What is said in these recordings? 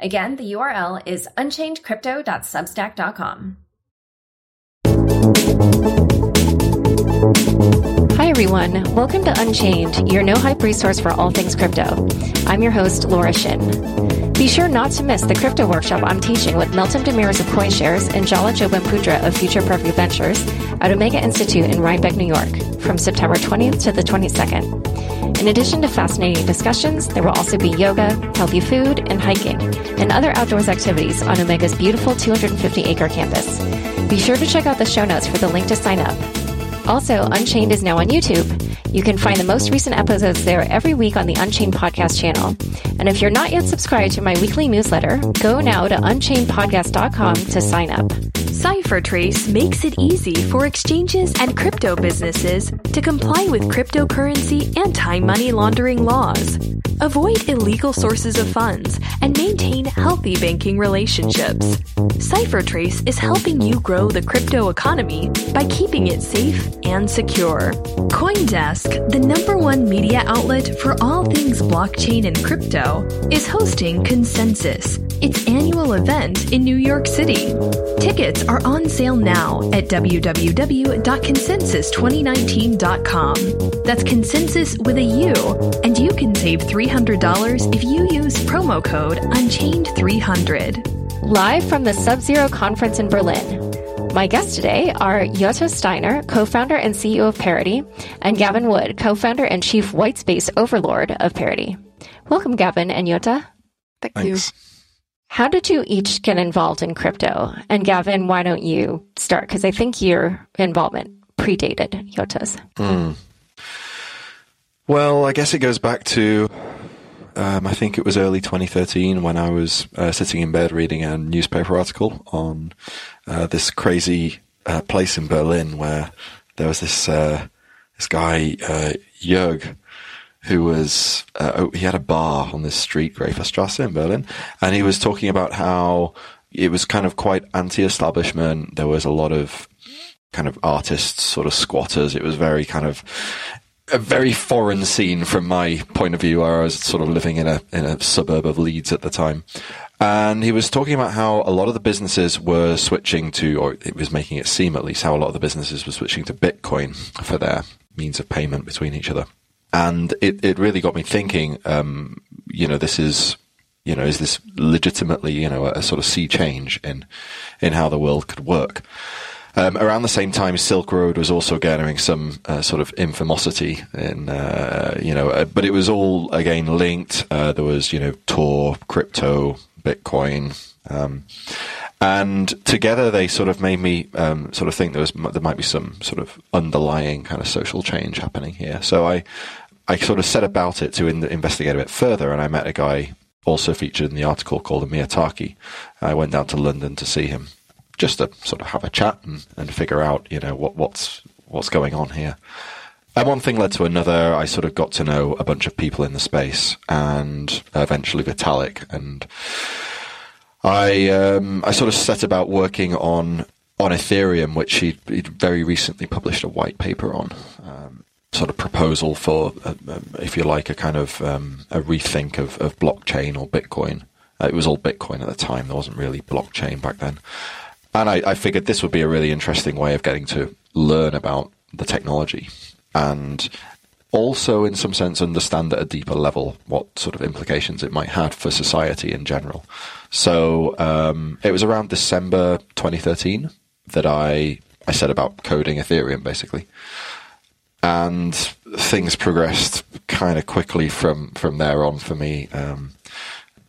Again, the URL is unchainedcrypto.substack.com. Hi, everyone. Welcome to Unchained, your no hype resource for all things crypto. I'm your host, Laura Shin. Be sure not to miss the crypto workshop I'm teaching with Meltem Demirors of CoinShares and Jalak Jobanputra of Future Perfect Ventures at Omega Institute in Rhinebeck, New York, from September 20th to the 22nd. In addition to fascinating discussions, there will also be yoga, healthy food, and hiking, and other outdoors activities on Omega's beautiful 250 acre campus. Be sure to check out the show notes for the link to sign up. Also, Unchained is now on YouTube. You can find the most recent episodes there every week on the Unchained podcast channel. And if you're not yet subscribed to my weekly newsletter, go now to unchainedpodcast.com to sign up. CipherTrace makes it easy for exchanges and crypto businesses to comply with cryptocurrency anti money laundering laws. Avoid illegal sources of funds and maintain healthy banking relationships. CipherTrace is helping you grow the crypto economy by keeping it safe and secure. Coindesk, the number one media outlet for all things blockchain and crypto, is hosting Consensus, its annual event in New York City. Tickets are on sale now at www.consensus2019.com. That's consensus with a U, and you can save $300 if you use promo code Unchained300. Live from the Sub Zero Conference in Berlin. My guests today are Jutta Steiner, co-founder and CEO of Parity, and Gavin Wood, co-founder and chief whitespace overlord of Parity. Welcome, Gavin and Jutta. Thank Thanks. you. How did you each get involved in crypto? And Gavin, why don't you start? Because I think your involvement predated Jutta's. Mm. Well, I guess it goes back to um, I think it was early 2013 when I was uh, sitting in bed reading a newspaper article on uh, this crazy uh, place in Berlin where there was this uh, this guy uh, Jörg who was oh, he had a bar on this street, Graefestrasse in Berlin, and he was talking about how it was kind of quite anti-establishment. There was a lot of kind of artists, sort of squatters. It was very kind of a very foreign scene from my point of view, where I was sort of living in a in a suburb of Leeds at the time. And he was talking about how a lot of the businesses were switching to, or it was making it seem at least, how a lot of the businesses were switching to Bitcoin for their means of payment between each other. And it, it really got me thinking, um, you know, this is, you know, is this legitimately, you know, a, a sort of sea change in, in how the world could work? Um, around the same time, Silk Road was also garnering some uh, sort of infamosity, in uh, you know, uh, but it was all again linked. Uh, there was you know Tor, crypto, Bitcoin. Um, and together they sort of made me um, sort of think there was there might be some sort of underlying kind of social change happening here. So I I sort of set about it to in, investigate a bit further, and I met a guy also featured in the article called Amir Taaki. I went down to London to see him, just to sort of have a chat and, and figure out, you know, what, what's what's going on here. And one thing led to another. I sort of got to know a bunch of people in the space, and eventually Vitalik. And I um, I sort of set about working on on Ethereum, which he'd, very recently published a white paper on. Um, sort of proposal for, uh, um, if you like, a kind of um, a rethink of, of blockchain or Bitcoin. Uh, it was all Bitcoin at the time. There wasn't really blockchain back then. And I, I figured this would be a really interesting way of getting to learn about the technology and also, in some sense, understand at a deeper level what sort of implications it might have for society in general. So um, it was around December 2013 that I I set about coding Ethereum, basically, and things progressed kind of quickly from from there on for me. Um,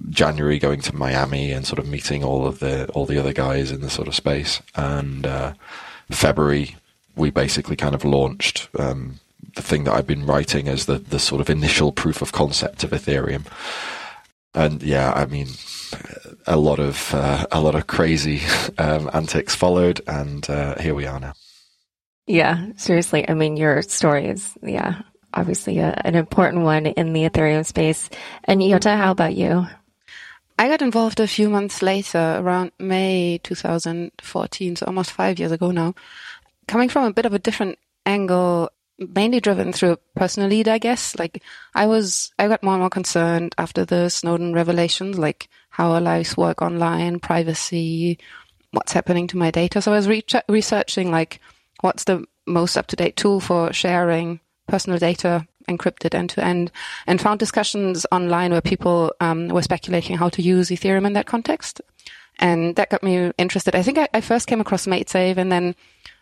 January going to Miami and sort of meeting all of the all the other guys in the sort of space, and uh, February we basically kind of launched um, the thing that I've been writing as the the sort of initial proof of concept of Ethereum. And yeah, I mean, a lot of uh, a lot of crazy um, antics followed, and uh, here we are now. Yeah, seriously. I mean, your story is yeah, obviously a, an important one in the Ethereum space. And Jutta, how about you? I got involved a few months later, around May 2014, so almost five years ago now, coming from a bit of a different angle, mainly driven through a personal need, I guess. Like I was, I got more and more concerned after the Snowden revelations, like how our lives work online, privacy, what's happening to my data. So I was re- researching like what's the most up to date tool for sharing personal data encrypted end to end, and found discussions online where people um, were speculating how to use Ethereum in that context. And that got me interested. I think I, I first came across MaidSafe and then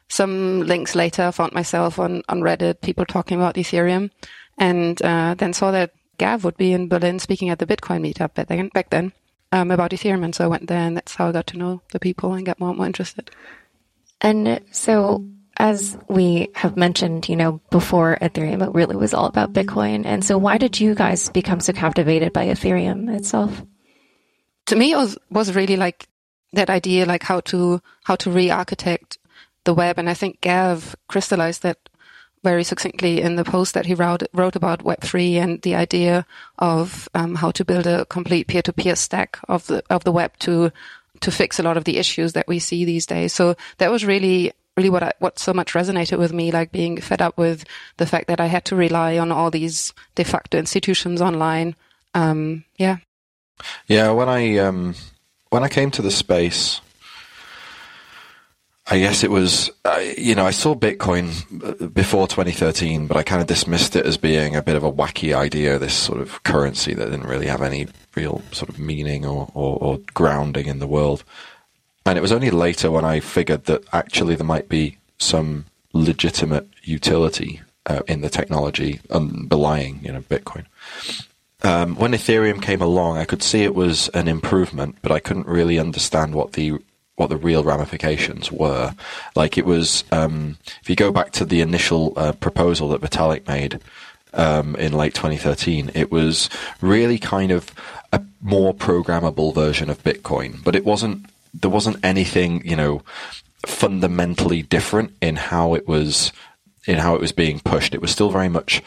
some links later found myself on, on Reddit, people talking about Ethereum, and uh, then saw that Gav would be in Berlin speaking at the Bitcoin meetup back then, back then um, about Ethereum. And so I went there, and that's how I got to know the people and got more and more interested. And so as we have mentioned, you know, before Ethereum, it really was all about Bitcoin. And so why did you guys become so captivated by Ethereum itself? To me, it was, was really like that idea, like how to, how to re-architect the web. And I think Gav crystallized that very succinctly in the post that he wrote, wrote about Web3 and the idea of um, how to build a complete peer-to-peer stack of the, of the web to, to fix a lot of the issues that we see these days. So that was really really what I, what so much resonated with me, like being fed up with the fact that I had to rely on all these de facto institutions online. Um, yeah. Yeah. When I, um, when I came to the space, I guess it was, uh, you know, I saw Bitcoin uh, before 2013, but I kind of dismissed it as being a bit of a wacky idea, this sort of currency that didn't really have any real sort of meaning or, or, or grounding in the world. And it was only later when I figured that actually there might be some legitimate utility uh, in the technology underlying, you know, Bitcoin. Um, when Ethereum came along, I could see it was an improvement, but I couldn't really understand what the what the real ramifications were. Like it was, um, if you go back to the initial uh, proposal that Vitalik made um, in late 2013, it was really kind of a more programmable version of Bitcoin, but it wasn't there wasn't anything, you know, fundamentally different in how it was in how it was being pushed. It was still very much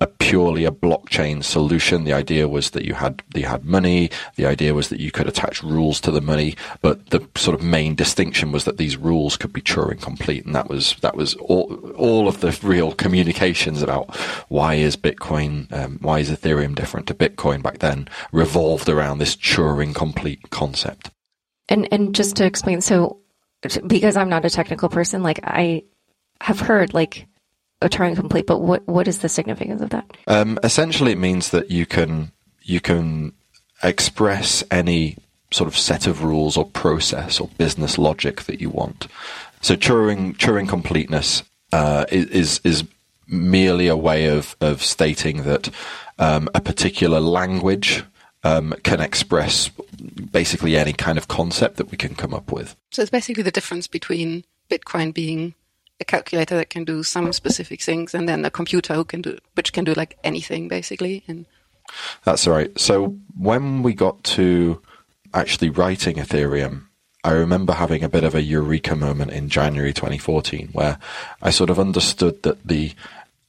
a purely a blockchain solution. The idea was that you had you had money. The idea was that you could attach rules to the money, but the sort of main distinction was that these rules could be Turing complete, and that was that was all all of the real communications about why is Bitcoin, um, why is Ethereum different to Bitcoin back then, revolved around this Turing complete concept. And and just to explain, so because I'm not a technical person, like I have heard like a Turing complete, but what what is the significance of that? Um, essentially, it means that you can you can express any sort of set of rules or process or business logic that you want. So Turing Turing completeness uh, is is merely a way of of stating that um, a particular language um, can express basically any kind of concept that we can come up with. So it's basically the difference between Bitcoin being a calculator that can do some specific things and then a computer who can do which can do like anything basically and that's right so when we got to actually writing ethereum i remember having a bit of a eureka moment in january 2014 where i sort of understood that the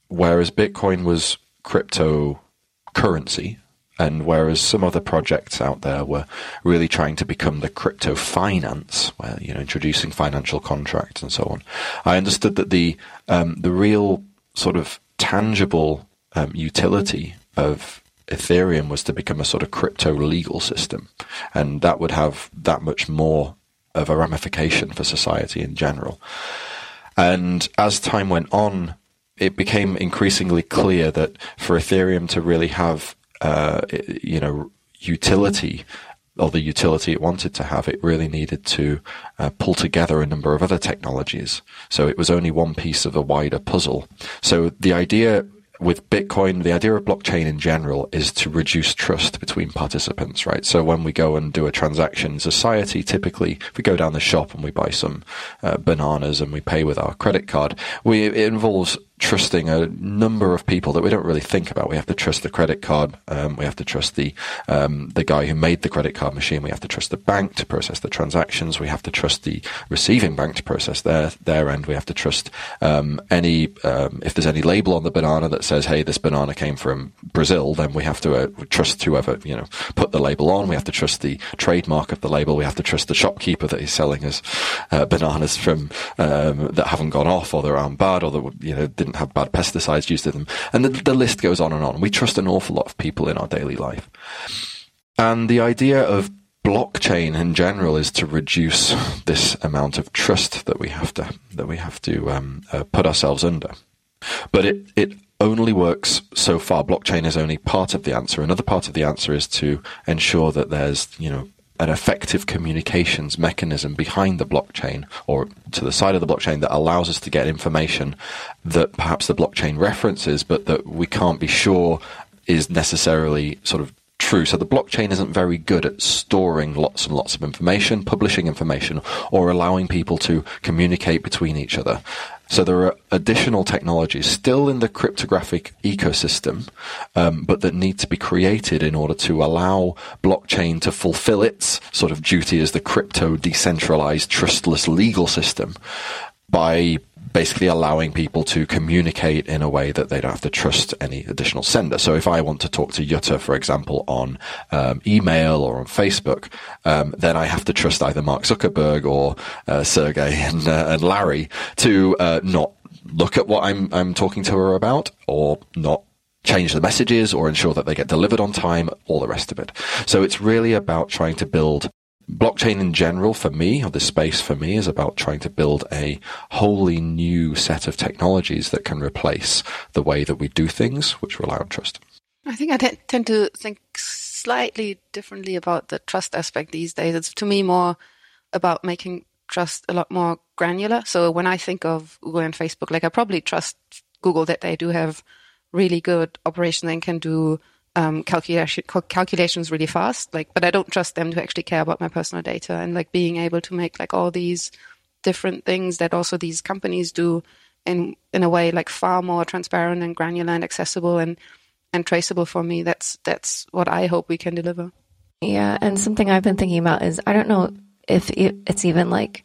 whereas bitcoin was cryptocurrency and whereas some other projects out there were really trying to become the crypto finance, where you know introducing financial contracts and so on, I understood that the um, the real sort of tangible um, utility of Ethereum was to become a sort of crypto legal system, and that would have that much more of a ramification for society in general. And as time went on, it became increasingly clear that for Ethereum to really have uh, you know, utility or the utility it wanted to have, it really needed to uh, pull together a number of other technologies. So it was only one piece of a wider puzzle. So the idea with Bitcoin, the idea of blockchain in general is to reduce trust between participants, right? So when we go and do a transaction in society, typically, if we go down the shop and we buy some uh, bananas and we pay with our credit card, we, it involves trusting a number of people that we don't really think about. We have to trust the credit card. Um, we have to trust the um, the guy who made the credit card machine. We have to trust the bank to process the transactions. We have to trust the receiving bank to process their their end. We have to trust um, any um, if there's any label on the banana that says, "Hey, this banana came from Brazil," then we have to uh, trust whoever you know put the label on. We have to trust the trademark of the label. We have to trust the shopkeeper that is selling us uh, bananas from um, that haven't gone off or that aren't bad or that you know didn't have bad pesticides used in them. And the, the list goes on and on. We trust an awful lot of people in our daily life. And the idea of blockchain in general is to reduce this amount of trust that we have to that we have to um, uh, put ourselves under. But it it only works so far. Blockchain is only part of the answer. Another part of the answer is to ensure that there's you know an effective communications mechanism behind the blockchain or to the side of the blockchain that allows us to get information that perhaps the blockchain references, but that we can't be sure is necessarily sort of true. So the blockchain isn't very good at storing lots and lots of information, publishing information, or allowing people to communicate between each other. So there are additional technologies still in the cryptographic ecosystem, um, but that need to be created in order to allow blockchain to fulfill its sort of duty as the crypto decentralized, trustless legal system by basically allowing people to communicate in a way that they don't have to trust any additional sender. So if I want to talk to Jutta, for example, on um, email or on Facebook, um, then I have to trust either Mark Zuckerberg or uh, Sergey and, uh, and Larry to uh, not look at what I'm I'm talking to her about or not change the messages or ensure that they get delivered on time, all the rest of it. So it's really about trying to build blockchain in general for me, or this space for me, is about trying to build a wholly new set of technologies that can replace the way that we do things, which rely on trust. I think I t- tend to think slightly differently about the trust aspect these days. It's to me more about making trust a lot more granular. So when I think of Google and Facebook, like I probably trust Google that they do have really good operation and can do um, calculation, calculations really fast. Like, but I don't trust them to actually care about my personal data and like being able to make like all these different things that also these companies do in in a way like far more transparent and granular and accessible and and traceable for me. That's that's what I hope we can deliver. Yeah, and something I've been thinking about is I don't know if it's even like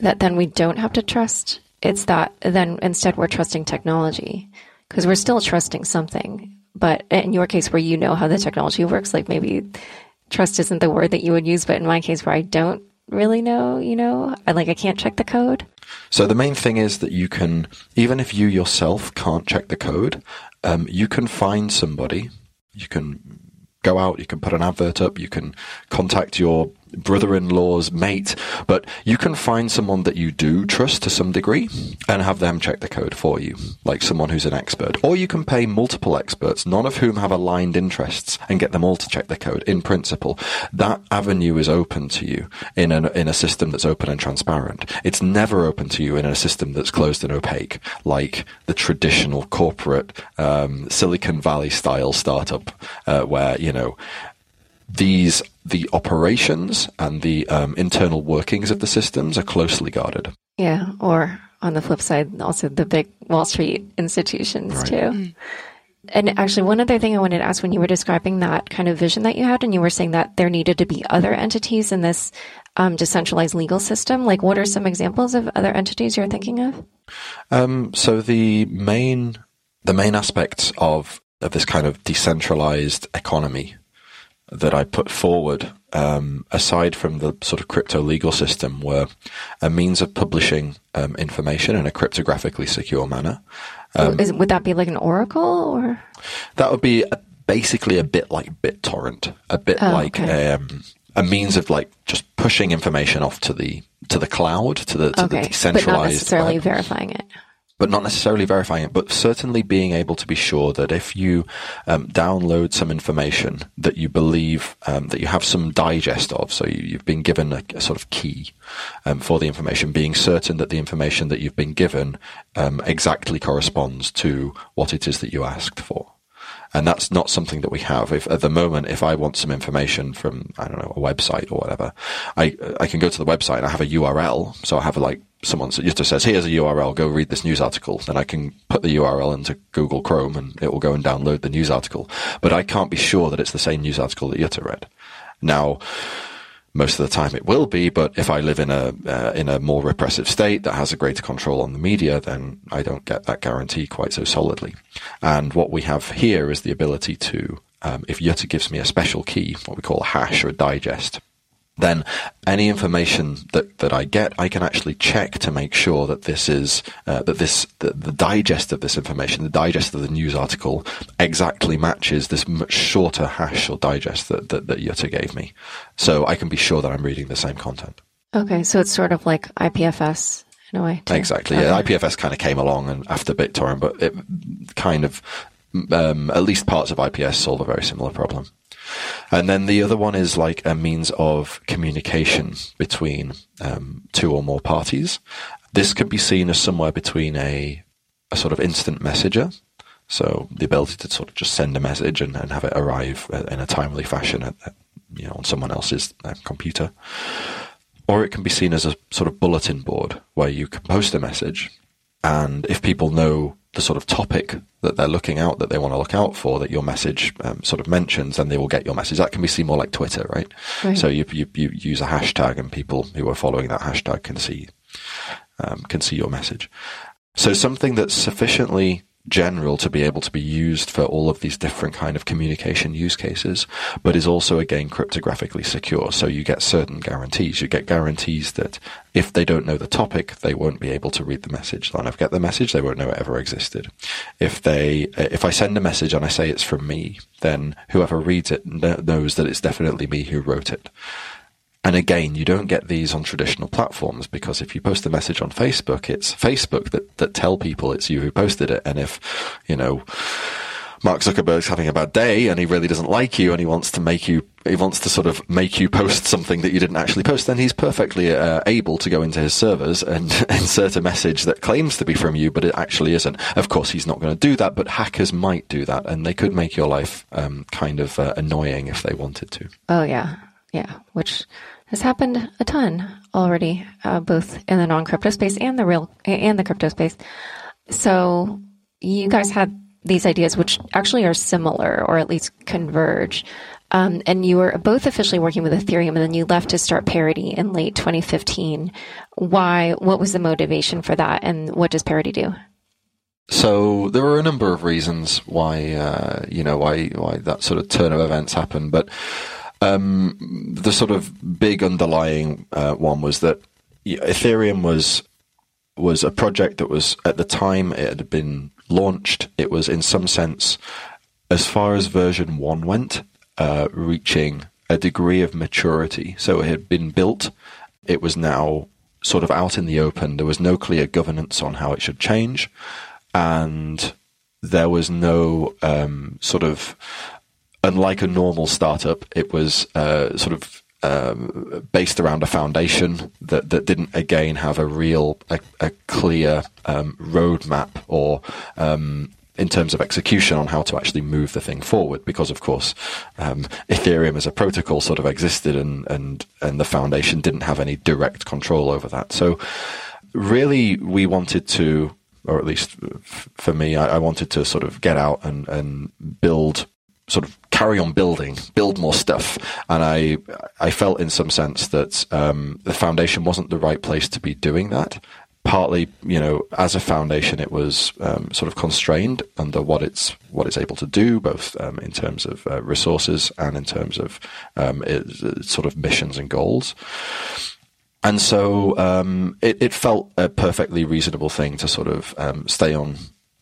that. Then we don't have to trust. It's that then instead we're trusting technology because we're still trusting something but in your case, where you know how the technology works, like maybe trust isn't the word that you would use, but in my case, where I don't really know, you know, I like I can't check the code. So the main thing is that you can, even if you yourself can't check the code, um, you can find somebody. You can go out, you can put an advert up, you can contact your brother-in-law's mate, but you can find someone that you do trust to some degree and have them check the code for you, like someone who's an expert. Or you can pay multiple experts, none of whom have aligned interests, and get them all to check the code. In principle, that avenue is open to you in a in a system that's open and transparent. It's never open to you in a system that's closed and opaque, like the traditional corporate um, Silicon Valley style startup, uh, where you know these the operations and the um, internal workings of the systems are closely guarded. Yeah, or on the flip side, also the big Wall Street institutions right. too. Mm. And actually, one other thing I wanted to ask when you were describing that kind of vision that you had, and you were saying that there needed to be other entities in this um, decentralized legal system, like what are some examples of other entities you're thinking of? Um, so the main the main aspects of of this kind of decentralized economy that I put forward, um, aside from the sort of crypto legal system, were a means of publishing um, information in a cryptographically secure manner. Um, Is, would that be like an oracle, or that would be a, basically a bit like BitTorrent, a bit oh, like okay. Um, a means of like just pushing information off to the to the cloud, to the to okay. the decentralized, but not necessarily web. verifying it but not necessarily verifying it, but certainly being able to be sure that if you um, download some information that you believe um, that you have some digest of, so you, have been given a, a, sort of key um, for the information, being certain that the information that you've been given um, exactly corresponds to what it is that you asked for. And that's not something that we have. If at the moment, if I want some information from, I don't know, a website or whatever, I, I can go to the website and I have a URL. So I have like someone just says, "Here's a URL. Go read this news article." Then I can put the URL into Google Chrome, and it will go and download the news article. But I can't be sure that it's the same news article that Jutta read. Now, most of the time it will be, but if I live in a uh, in a more repressive state that has a greater control on the media, then I don't get that guarantee quite so solidly. And what we have here is the ability to, um, if Jutta gives me a special key, what we call a hash or a digest, then any information that, that I get, I can actually check to make sure that this is uh, that this the, the, digest of this information, the digest of the news article, exactly matches this much shorter hash or digest that that, that gave me, so I can be sure that I'm reading the same content. Okay, so it's sort of like IPFS in a way. Too. Exactly. Okay. Yeah, IPFS kind of came along and after BitTorrent, but it kind of um, at least parts of IPFS solve a very similar problem. And then the other one is like a means of communication between um, two or more parties. This could be seen as somewhere between a, a sort of instant messenger. So the ability to sort of just send a message and, and have it arrive uh, in a timely fashion at, at, you know, on someone else's uh, computer. Or it can be seen as a sort of bulletin board where you can post a message and if people know the sort of topic that they're looking out that they want to look out for that your message um, sort of mentions, then they will get your message. That can be seen more like Twitter, right? right. So you, you, you use a hashtag, and people who are following that hashtag can see um, can see your message. So something that's sufficiently general to be able to be used for all of these different kind of communication use cases, but is also again cryptographically secure. So you get certain guarantees. You get guarantees that if they don't know the topic, they won't be able to read the message. They'll never get the message. They won't know it ever existed. If they, uh, if I send a message and I say it's from me, then whoever reads it knows that it's definitely me who wrote it. And again, you don't get these on traditional platforms because if you post a message on Facebook, it's Facebook that, that tell people it's you who posted it. And if, you know, Mark Zuckerberg's having a bad day and he really doesn't like you and he wants to make you, he wants to sort of make you post something that you didn't actually post, then he's perfectly uh, able to go into his servers and insert a message that claims to be from you, but it actually isn't. Of course, he's not going to do that, but hackers might do that and they could make your life um, kind of uh, annoying if they wanted to. Oh, yeah. Yeah. Which, has happened a ton already, uh, both in the non-crypto space and the real and the crypto space. So you guys had these ideas, which actually are similar or at least converge. Um, and you were both officially working with Ethereum, and then you left to start Parity in late 2015. Why? What was the motivation for that, and what does Parity do? So there were a number of reasons why uh, you know why why that sort of turn of events happened, but um, the sort of big underlying uh, one was that Ethereum was was a project that was at the time it had been launched. It was in some sense, as far as version one went, uh, reaching a degree of maturity. So it had been built. It was now sort of out in the open. There was no clear governance on how it should change, and there was no um, sort of unlike a normal startup, it was uh, sort of um, based around a foundation that, that didn't again have a real a, a clear um, roadmap or um, in terms of execution on how to actually move the thing forward. Because of course um, Ethereum as a protocol sort of existed and, and and the foundation didn't have any direct control over that. So really we wanted to or at least for me I, I wanted to sort of get out and, and build sort of carry on building, build more stuff. And I, I felt in some sense that um, the foundation wasn't the right place to be doing that. Partly, you know, as a foundation, it was um, sort of constrained under what it's what it's able to do, both um, in terms of uh, resources and in terms of um, its sort of missions and goals. And so um, it, it, felt a perfectly reasonable thing to sort of um, stay on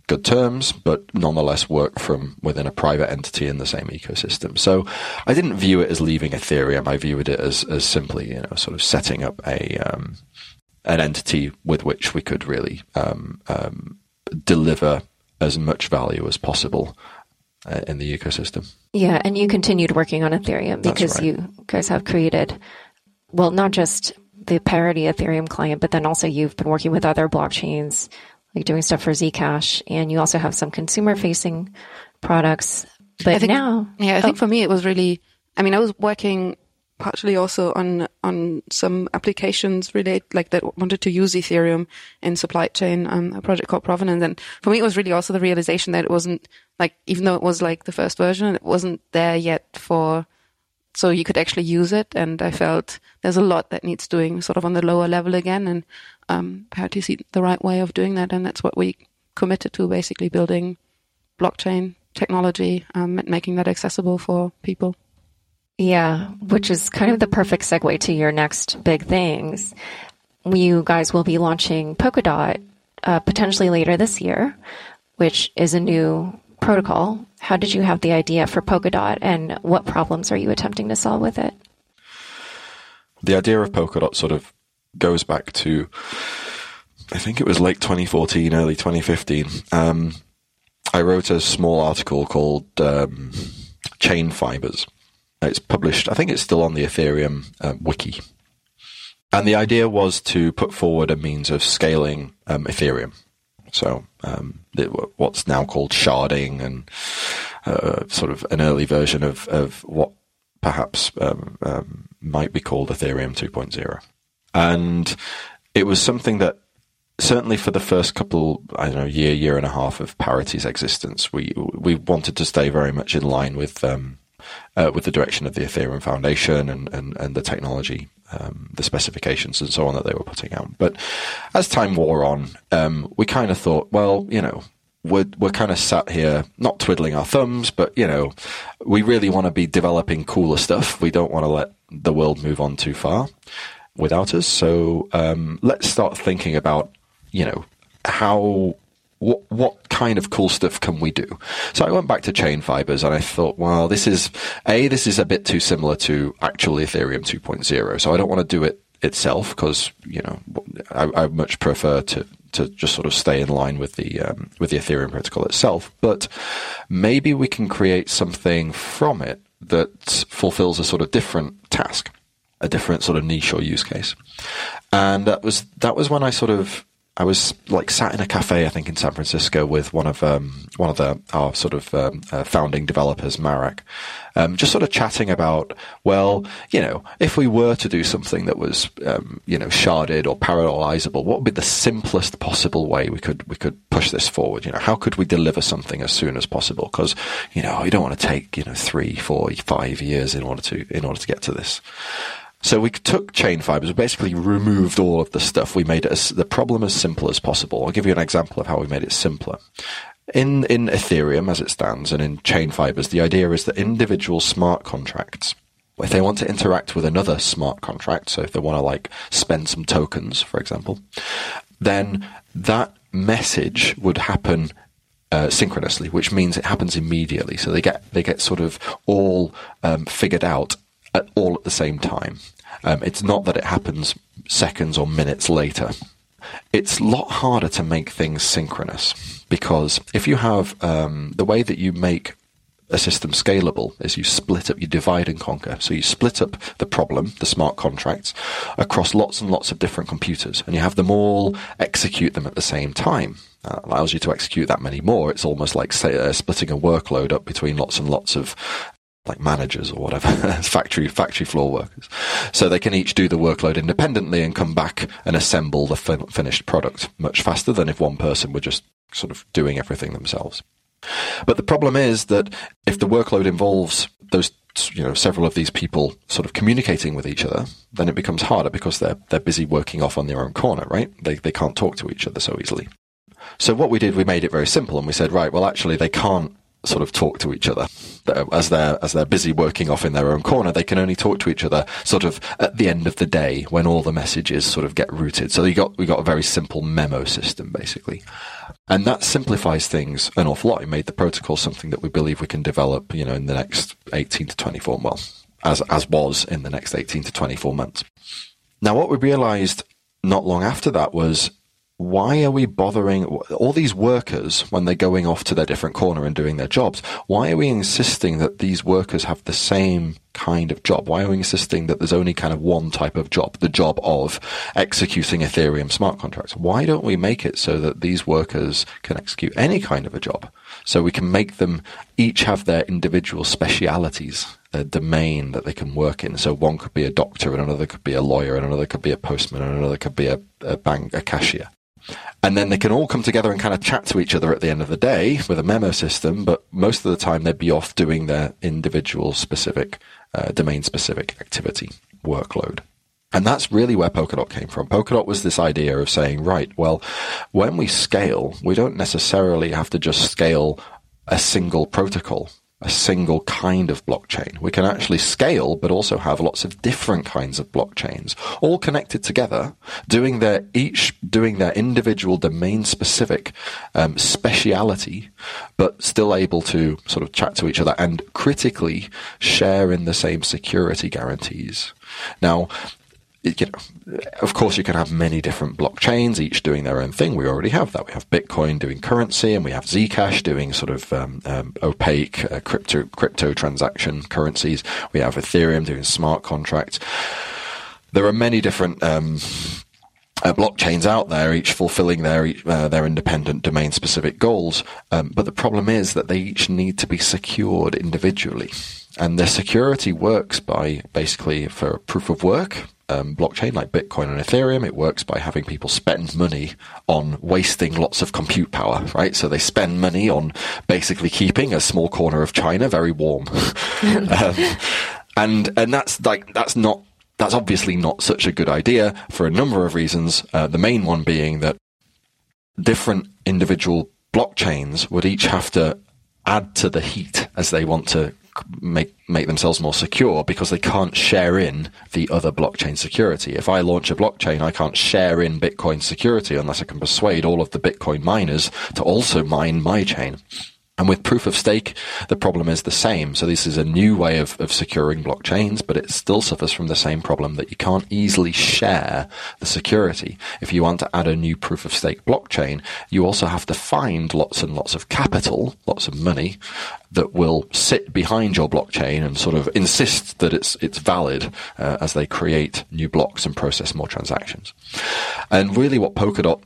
good terms, but nonetheless work from within a private entity in the same ecosystem. So I didn't view it as leaving Ethereum. I viewed it as, as simply, you know, sort of setting up a, um, an entity with which we could really, um, um, deliver as much value as possible uh, in the ecosystem. Yeah. And you continued working on Ethereum because right. you guys have created, well, not just the parity Ethereum client, but then also you've been working with other blockchains like doing stuff for Zcash, and you also have some consumer facing products. But I think, now, yeah, I oh. think for me it was really. I mean, I was working partially also on on some applications relate like that wanted to use Ethereum in supply chain, um, a project called Provenance. And for me, it was really also the realization that it wasn't like even though it was like the first version, it wasn't there yet for so you could actually use it. And I felt there's a lot that needs doing sort of on the lower level again, and um, how to see the right way of doing that. And that's what we committed to, basically building blockchain technology um, and making that accessible for people. Yeah, which is kind of the perfect segue to your next big things. You guys will be launching Polkadot uh, potentially later this year, which is a new protocol. How did you have the idea for Polkadot and what problems are you attempting to solve with it? The idea of Polkadot sort of goes back to, I think it was late 2014, early 2015. Um, I wrote a small article called um, Chain Fibers it's published, I think it's still on the Ethereum uh, wiki. And the idea was to put forward a means of scaling um, Ethereum. So, um, what's now called sharding and uh, sort of an early version of, of what perhaps um, um might be called Ethereum 2.0. And it was something that certainly for the first couple, I don't know, year, year and a half of Parity's existence, we we wanted to stay very much in line with um, uh, with the direction of the Ethereum Foundation and, and, and the technology, um, the specifications and so on that they were putting out. But as time wore on, um, we kind of thought, well, you know, we're, we're kind of sat here, not twiddling our thumbs, but, you know, we really want to be developing cooler stuff. We don't want to let the world move on too far without us. So um, let's start thinking about, you know, how what what kind of cool stuff can we do? So I went back to chain fibers and I thought, well, this is a this is a bit too similar to actual Ethereum 2.0. So I don't want to do it itself because you know I, I, much prefer to to just sort of stay in line with the um, with the Ethereum protocol itself. But maybe we can create something from it that fulfills a sort of different task, a different sort of niche or use case. And that was that was when I sort of I was like sat in a cafe, I think in San Francisco, with one of um, one of the our sort of um, uh, founding developers, Marek, um, just sort of chatting about, well, you know, if we were to do something that was, um, you know, sharded or parallelizable, what would be the simplest possible way we could we could push this forward? You know, how could we deliver something as soon as possible? Because you know, you don't want to take you know three, four, five years in order to in order to get to this. So we took chain fibers, basically removed all of the stuff. We made it as, the problem as simple as possible. I'll give you an example of how we made it simpler. In, in Ethereum as it stands and in chain fibers, the idea is that individual smart contracts, if they want to interact with another smart contract, so if they want to like spend some tokens, for example, then that message would happen uh, synchronously, which means it happens immediately. So they get they get sort of all um, figured out at all at the same time. Um, it's not that it happens seconds or minutes later. It's a lot harder to make things synchronous because if you have um, the way that you make a system scalable is you split up, you divide and conquer. So you split up the problem, the smart contracts, across lots and lots of different computers, and you have them all execute them at the same time. That allows you to execute that many more. It's almost like say, uh, splitting a workload up between lots and lots of like managers or whatever, factory factory floor workers. So they can each do the workload independently and come back and assemble the fin- finished product much faster than if one person were just sort of doing everything themselves. But the problem is that if the workload involves those you know several of these people sort of communicating with each other, then it becomes harder because they're they're busy working off on their own corner, right? They they can't talk to each other so easily. So what we did, we made it very simple, and we said, right, well, actually, they can't sort of talk to each other um, as they're as they're busy working off in their own corner. They can only talk to each other sort of at the end of the day when all the messages sort of get routed. So you got we got a very simple memo system basically, and that simplifies things an awful lot. It made the protocol something that we believe we can develop, you know, in the next eighteen to twenty four well, as as was in the next eighteen to twenty four months. Now, what we realized not long after that was why are we bothering all these workers when they're going off to their different corner and doing their jobs? Why are we insisting that these workers have the same kind of job? Why are we insisting that there's only kind of one type of job, the job of executing Ethereum smart contracts? Why don't we make it so that these workers can execute any kind of a job? So we can make them each have their individual specialities a domain that they can work in. So one could be a doctor, and another could be a lawyer, and another could be a postman, and another could be a, a bank, a cashier. And then they can all come together and kind of chat to each other at the end of the day with a memo system, but most of the time they'd be off doing their individual specific, uh, domain specific activity workload. And that's really where Polkadot came from. Polkadot was this idea of saying, right, well, when we scale, we don't necessarily have to just scale a single protocol a single kind of blockchain. We can actually scale, but also have lots of different kinds of blockchains, all connected together, doing their each doing their individual domain specific um, speciality, but still able to sort of chat to each other and critically share in the same security guarantees. Now, you know, of course, you can have many different blockchains, each doing their own thing. We already have that. We have Bitcoin doing currency, and we have Zcash doing sort of um, um, opaque uh, crypto crypto transaction currencies. We have Ethereum doing smart contracts. There are many different. Um, uh, blockchains out there, each fulfilling their uh, their independent domain specific goals. Um, but the problem is that they each need to be secured individually, and their security works by basically for proof of work um, blockchain like Bitcoin and Ethereum, it works by having people spend money on wasting lots of compute power, right? So they spend money on basically keeping a small corner of China very warm. um, and, and that's like, that's not, that's obviously not such a good idea for a number of reasons. Uh, the main one being that different individual blockchains would each have to add to the heat as they want to make make themselves more secure because they can't share in the other blockchain security. If I launch a blockchain, I can't share in Bitcoin security unless I can persuade all of the Bitcoin miners to also mine my chain. And with proof of stake, the problem is the same. So this is a new way of, of securing blockchains, but it still suffers from the same problem that you can't easily share the security. If you want to add a new proof of stake blockchain, you also have to find lots and lots of capital, lots of money that will sit behind your blockchain and sort of insist that it's it's valid uh, as they create new blocks and process more transactions. And really, what Polkadot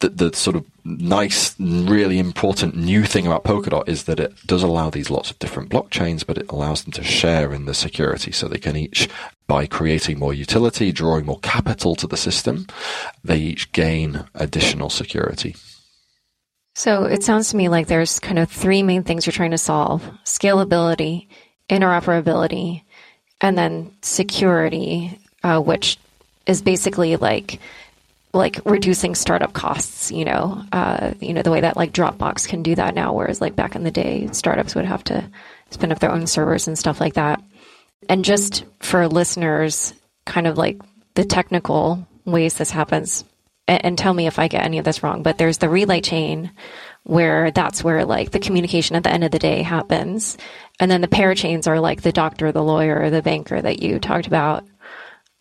the, the sort of nice, really important new thing about Polkadot is that it does allow these lots of different blockchains, but it allows them to share in the security. So they can each, by creating more utility, drawing more capital to the system, they each gain additional security. So it sounds to me like there's kind of three main things you're trying to solve scalability, interoperability, and then security, uh, which is basically like like reducing startup costs, you know, uh, you know, the way that like Dropbox can do that now, whereas like back in the day, startups would have to spin up their own servers and stuff like that. And just for listeners, kind of like the technical ways this happens, and, and tell me if I get any of this wrong, but there's the relay chain where that's where like the communication at the end of the day happens. And then the parachains are like the doctor, the lawyer, the banker that you talked about.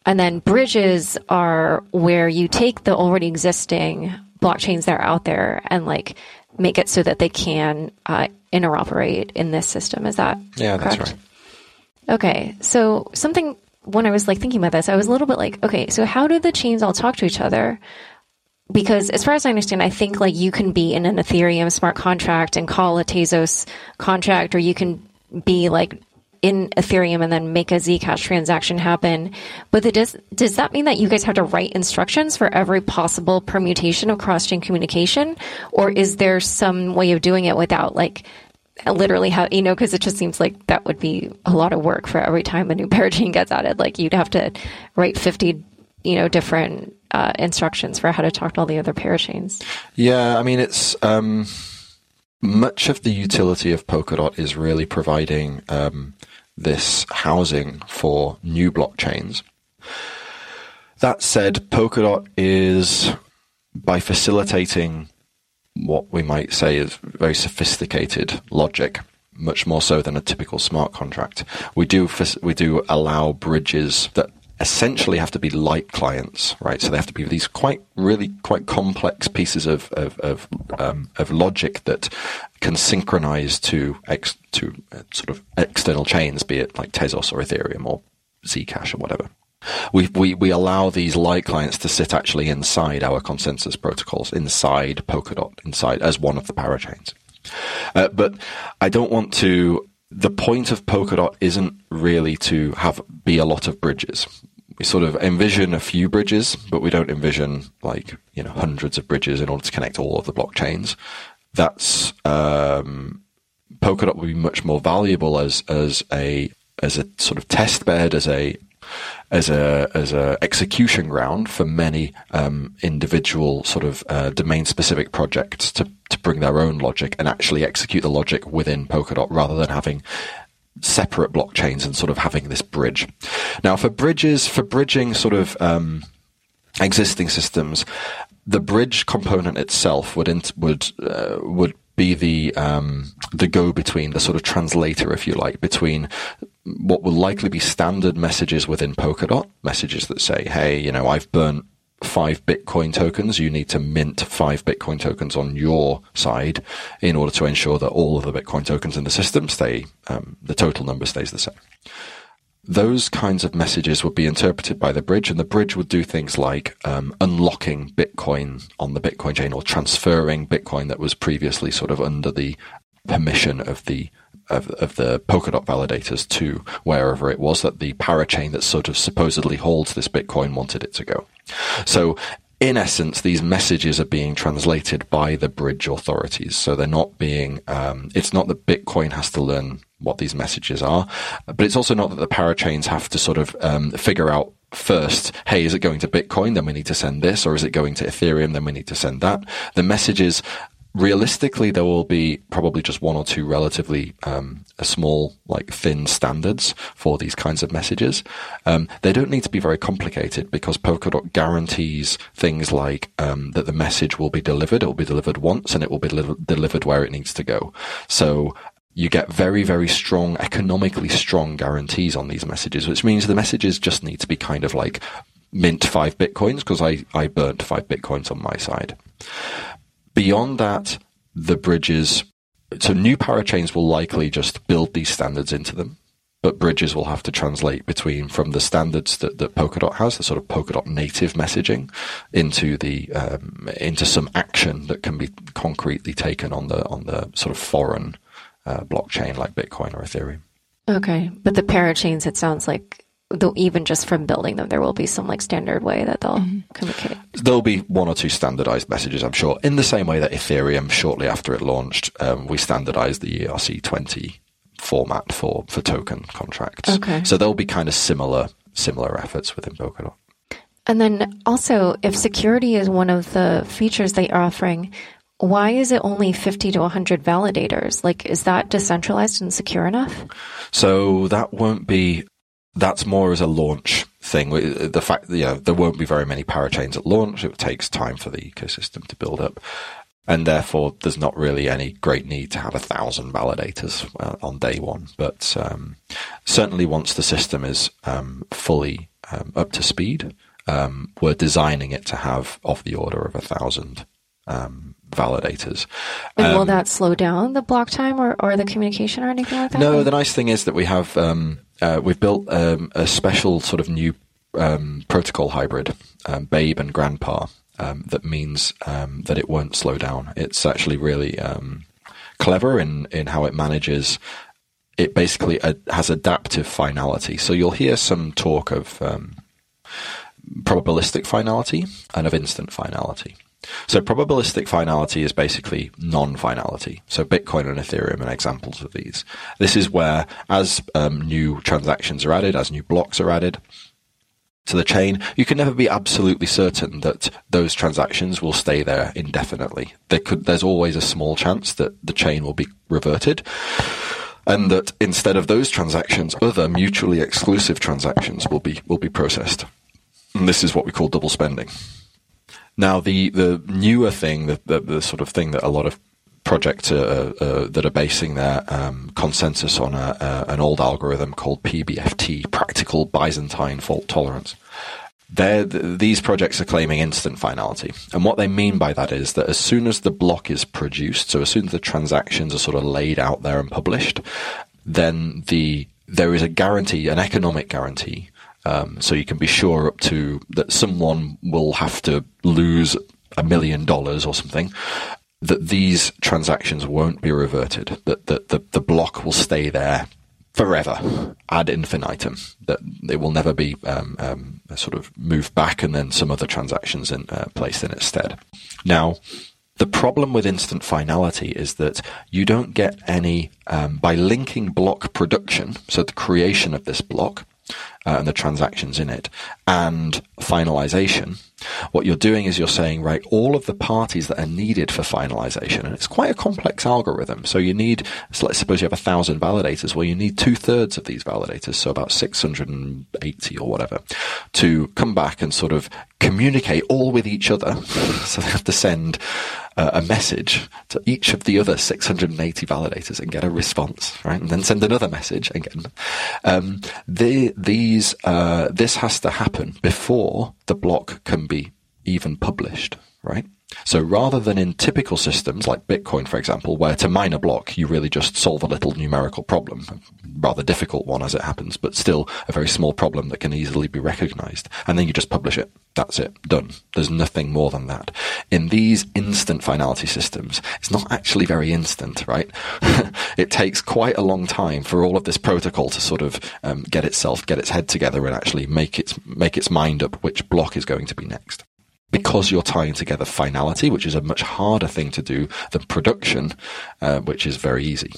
And then bridges are where you take the already existing blockchains that are out there and like make it so that they can uh, interoperate in this system. Is that yeah? Correct? That's right. Okay, so something when I was like thinking about this, I was a little bit like, okay, so how do the chains all talk to each other? Because as far as I understand, I think like you can be in an Ethereum smart contract and call a Tezos contract, or you can be like in Ethereum and then make a Zcash transaction happen. But does does that mean that you guys have to write instructions for every possible permutation of cross chain communication, or is there some way of doing it without like literally how you know because it just seems like that would be a lot of work for every time a new parachain gets added. Like you'd have to write fifty you know different uh, instructions for how to talk to all the other parachains. Yeah, I mean it's. Um much of the utility of Polkadot is really providing um, this housing for new blockchains. That said, Polkadot is by facilitating what we might say is very sophisticated logic, much more so than a typical smart contract. We do we do allow bridges that essentially have to be light clients, right? So they have to be these quite, really quite complex pieces of of of, um, of logic that can synchronize to ex, to uh, sort of external chains, be it like Tezos or Ethereum or Zcash or whatever. We, we, we allow these light clients to sit actually inside our consensus protocols, inside Polkadot, inside as one of the parachains. Uh, but I don't want to the point of Polkadot isn't really to have be a lot of bridges. We sort of envision a few bridges, but we don't envision like you know hundreds of bridges in order to connect all of the blockchains. That's um, Polkadot would be much more valuable as as a as a sort of test bed, as a as a as a execution ground for many um, individual sort of uh, domain specific projects to to bring their own logic and actually execute the logic within Polkadot rather than having separate blockchains and sort of having this bridge. Now, for bridges, for bridging sort of um, existing systems, the bridge component itself would int- would uh, would be the um, the go between, the sort of translator, if you like, between what will likely be standard messages within Polkadot, messages that say, "Hey, you know, I've burnt five Bitcoin tokens. You need to mint five Bitcoin tokens on your side in order to ensure that all of the Bitcoin tokens in the system stay, um, the total number stays the same." those kinds of messages would be interpreted by the bridge, and the bridge would do things like um, unlocking Bitcoin on the Bitcoin chain or transferring Bitcoin that was previously sort of under the permission of the of, of the Polkadot validators to wherever it was that the parachain that sort of supposedly holds this Bitcoin wanted it to go. So in essence, these messages are being translated by the bridge authorities. So they're not being, um, it's not that Bitcoin has to learn what these messages are, but it's also not that the parachains have to sort of um, figure out first, hey, is it going to Bitcoin? Then we need to send this, or is it going to Ethereum? Then we need to send that. The messages realistically, there will be probably just one or two relatively um, small, like thin standards for these kinds of messages. Um, they don't need to be very complicated because Polkadot guarantees things like um, that the message will be delivered. It will be delivered once, and it will be li- delivered where it needs to go. So you get very, very strong, economically strong guarantees on these messages, which means the messages just need to be kind of like mint five bitcoins because I, I burnt five bitcoins on my side. Beyond that, the bridges, so new parachains will likely just build these standards into them, but bridges will have to translate between from the standards that, that Polkadot has, the sort of Polkadot native messaging, into the um, into some action that can be concretely taken on the on the sort of foreign uh, blockchain like Bitcoin or Ethereum. Okay, but the parachains, it sounds like though even just from building them, there will be some like standard way that they'll mm-hmm. communicate. There'll be one or two standardized messages, I'm sure. In the same way that Ethereum, shortly after it launched, um, we standardized the ERC20 format for for token contracts. Okay. So there'll be kind of similar similar efforts within Polkadot. And then also, if security is one of the features they are offering, why is it only 50 to 100 validators? Like, is that decentralized and secure enough? So that won't be that's more as a launch thing. The fact that you know, there won't be very many parachains at launch, it takes time for the ecosystem to build up. And therefore, there's not really any great need to have a thousand validators uh, on day one. But um, certainly, once the system is um, fully um, up to speed, um, we're designing it to have of the order of a thousand um, validators. And will um, that slow down the block time or, or the communication or anything like that? No, the nice thing is that we have um, uh, we've built um, a special sort of new um, protocol hybrid, um, Babe and Grandpa, um, that means um, that it won't slow down. It's actually really clever in, in how it manages. It basically uh, has adaptive finality. So you'll hear some talk of probabilistic finality and of instant finality. So probabilistic finality is basically non-finality. So Bitcoin and Ethereum are examples of these. This is where, as um, new transactions are added, as new blocks are added to the chain, you can never be absolutely certain that those transactions will stay there indefinitely. There could, there's always a small chance that the chain will be reverted. And that instead of those transactions, other mutually exclusive transactions will be will be processed. And this is what we call double spending. Now, the, the newer thing, the, the, the sort of thing that a lot of projects uh, that are basing their um, consensus on a, uh, an old algorithm called PBFT, Practical Byzantine Fault Tolerance. Th- these projects are claiming instant finality. And what they mean by that is that as soon as the block is produced, so as soon as the transactions are sort of laid out there and published, then the there is a guarantee, an economic guarantee, um, so you can be sure up to that someone will have to lose a million dollars or something that these transactions won't be reverted, that, that the, the block will stay there forever ad infinitum that it will never be um, um, sort of moved back and then some other transactions in, uh, placed in its stead. Now, the problem with instant finality is that you don't get any um, by linking block production, so the creation of this block uh, and the transactions in it, and finalization. What you're doing is you're saying, right, all of the parties that are needed for finalization, and it's quite a complex algorithm. So you need, so let's suppose you have a thousand validators. Well, you need two thirds of these validators, so about 680 or whatever, to come back and sort of communicate all with each other. so they have to send uh, a message to each of the other 680 validators and get a response, right? And then send another message again. Um, the, these uh, this has to happen before the block can be even published, right? So rather than in typical systems like Bitcoin, for example, where to mine a block, you really just solve a little numerical problem, rather difficult one as it happens, but still a very small problem that can easily be recognized. And then you just publish it. That's it. Done. There's nothing more than that. In these instant finality systems, it's not actually very instant, right? it takes quite a long time for all of this protocol to sort of um, get itself, get its head together and actually make its, make its mind up which block is going to be next because you're tying together finality, which is a much harder thing to do than production, uh, which is very easy.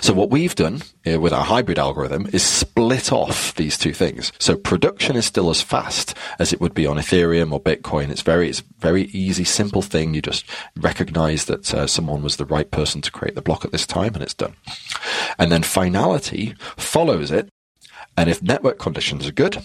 So what we've done uh, with our hybrid algorithm is split off these two things. So production is still as fast as it would be on Ethereum or Bitcoin. It's very, it's very easy, simple thing. You just recognize that uh, someone was the right person to create the block at this time and it's done. And then finality follows it. And if network conditions are good,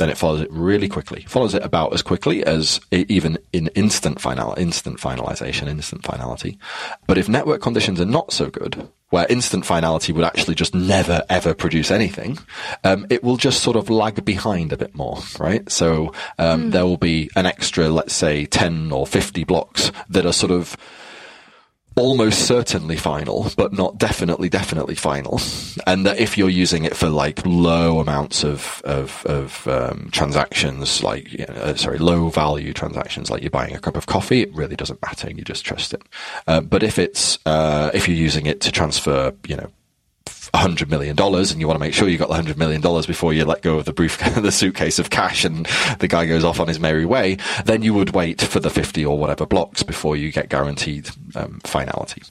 then it follows it really quickly. Follows it about as quickly as even in instant final, instant finalization, instant finality. But if network conditions are not so good, where instant finality would actually just never ever produce anything, um, it will just sort of lag behind a bit more, right? So um, mm. there will be an extra, let's say, ten or fifty blocks that are sort of almost certainly final, but not definitely, definitely final. And that if you're using it for like low amounts of, of, of um, transactions, like, uh, sorry, low value transactions, like you're buying a cup of coffee, it really doesn't matter. and You just trust it. Uh, but if it's, uh, if you're using it to transfer, you know, hundred million dollars and you want to make sure you got the hundred million dollars before you let go of the brief the suitcase of cash and the guy goes off on his merry way, then you would wait for the fifty or whatever blocks before you get guaranteed um, finality.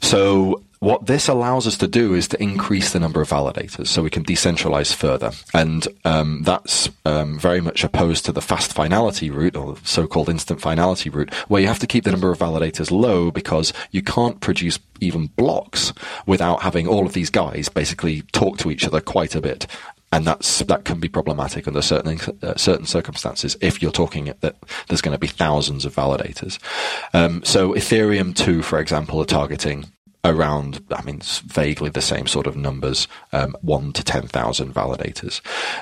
So what this allows us to do is to increase the number of validators so we can decentralize further. And um, that's um, very much opposed to the fast finality route or so-called instant finality route where you have to keep the number of validators low because you can't produce even blocks without having all of these guys basically talk to each other quite a bit and that's that can be problematic under certain uh, certain circumstances if you're talking that there's going to be thousands of validators. Um, so Ethereum 2, for example, are targeting around, I mean, vaguely the same sort of numbers, um, one to 10,000 validators.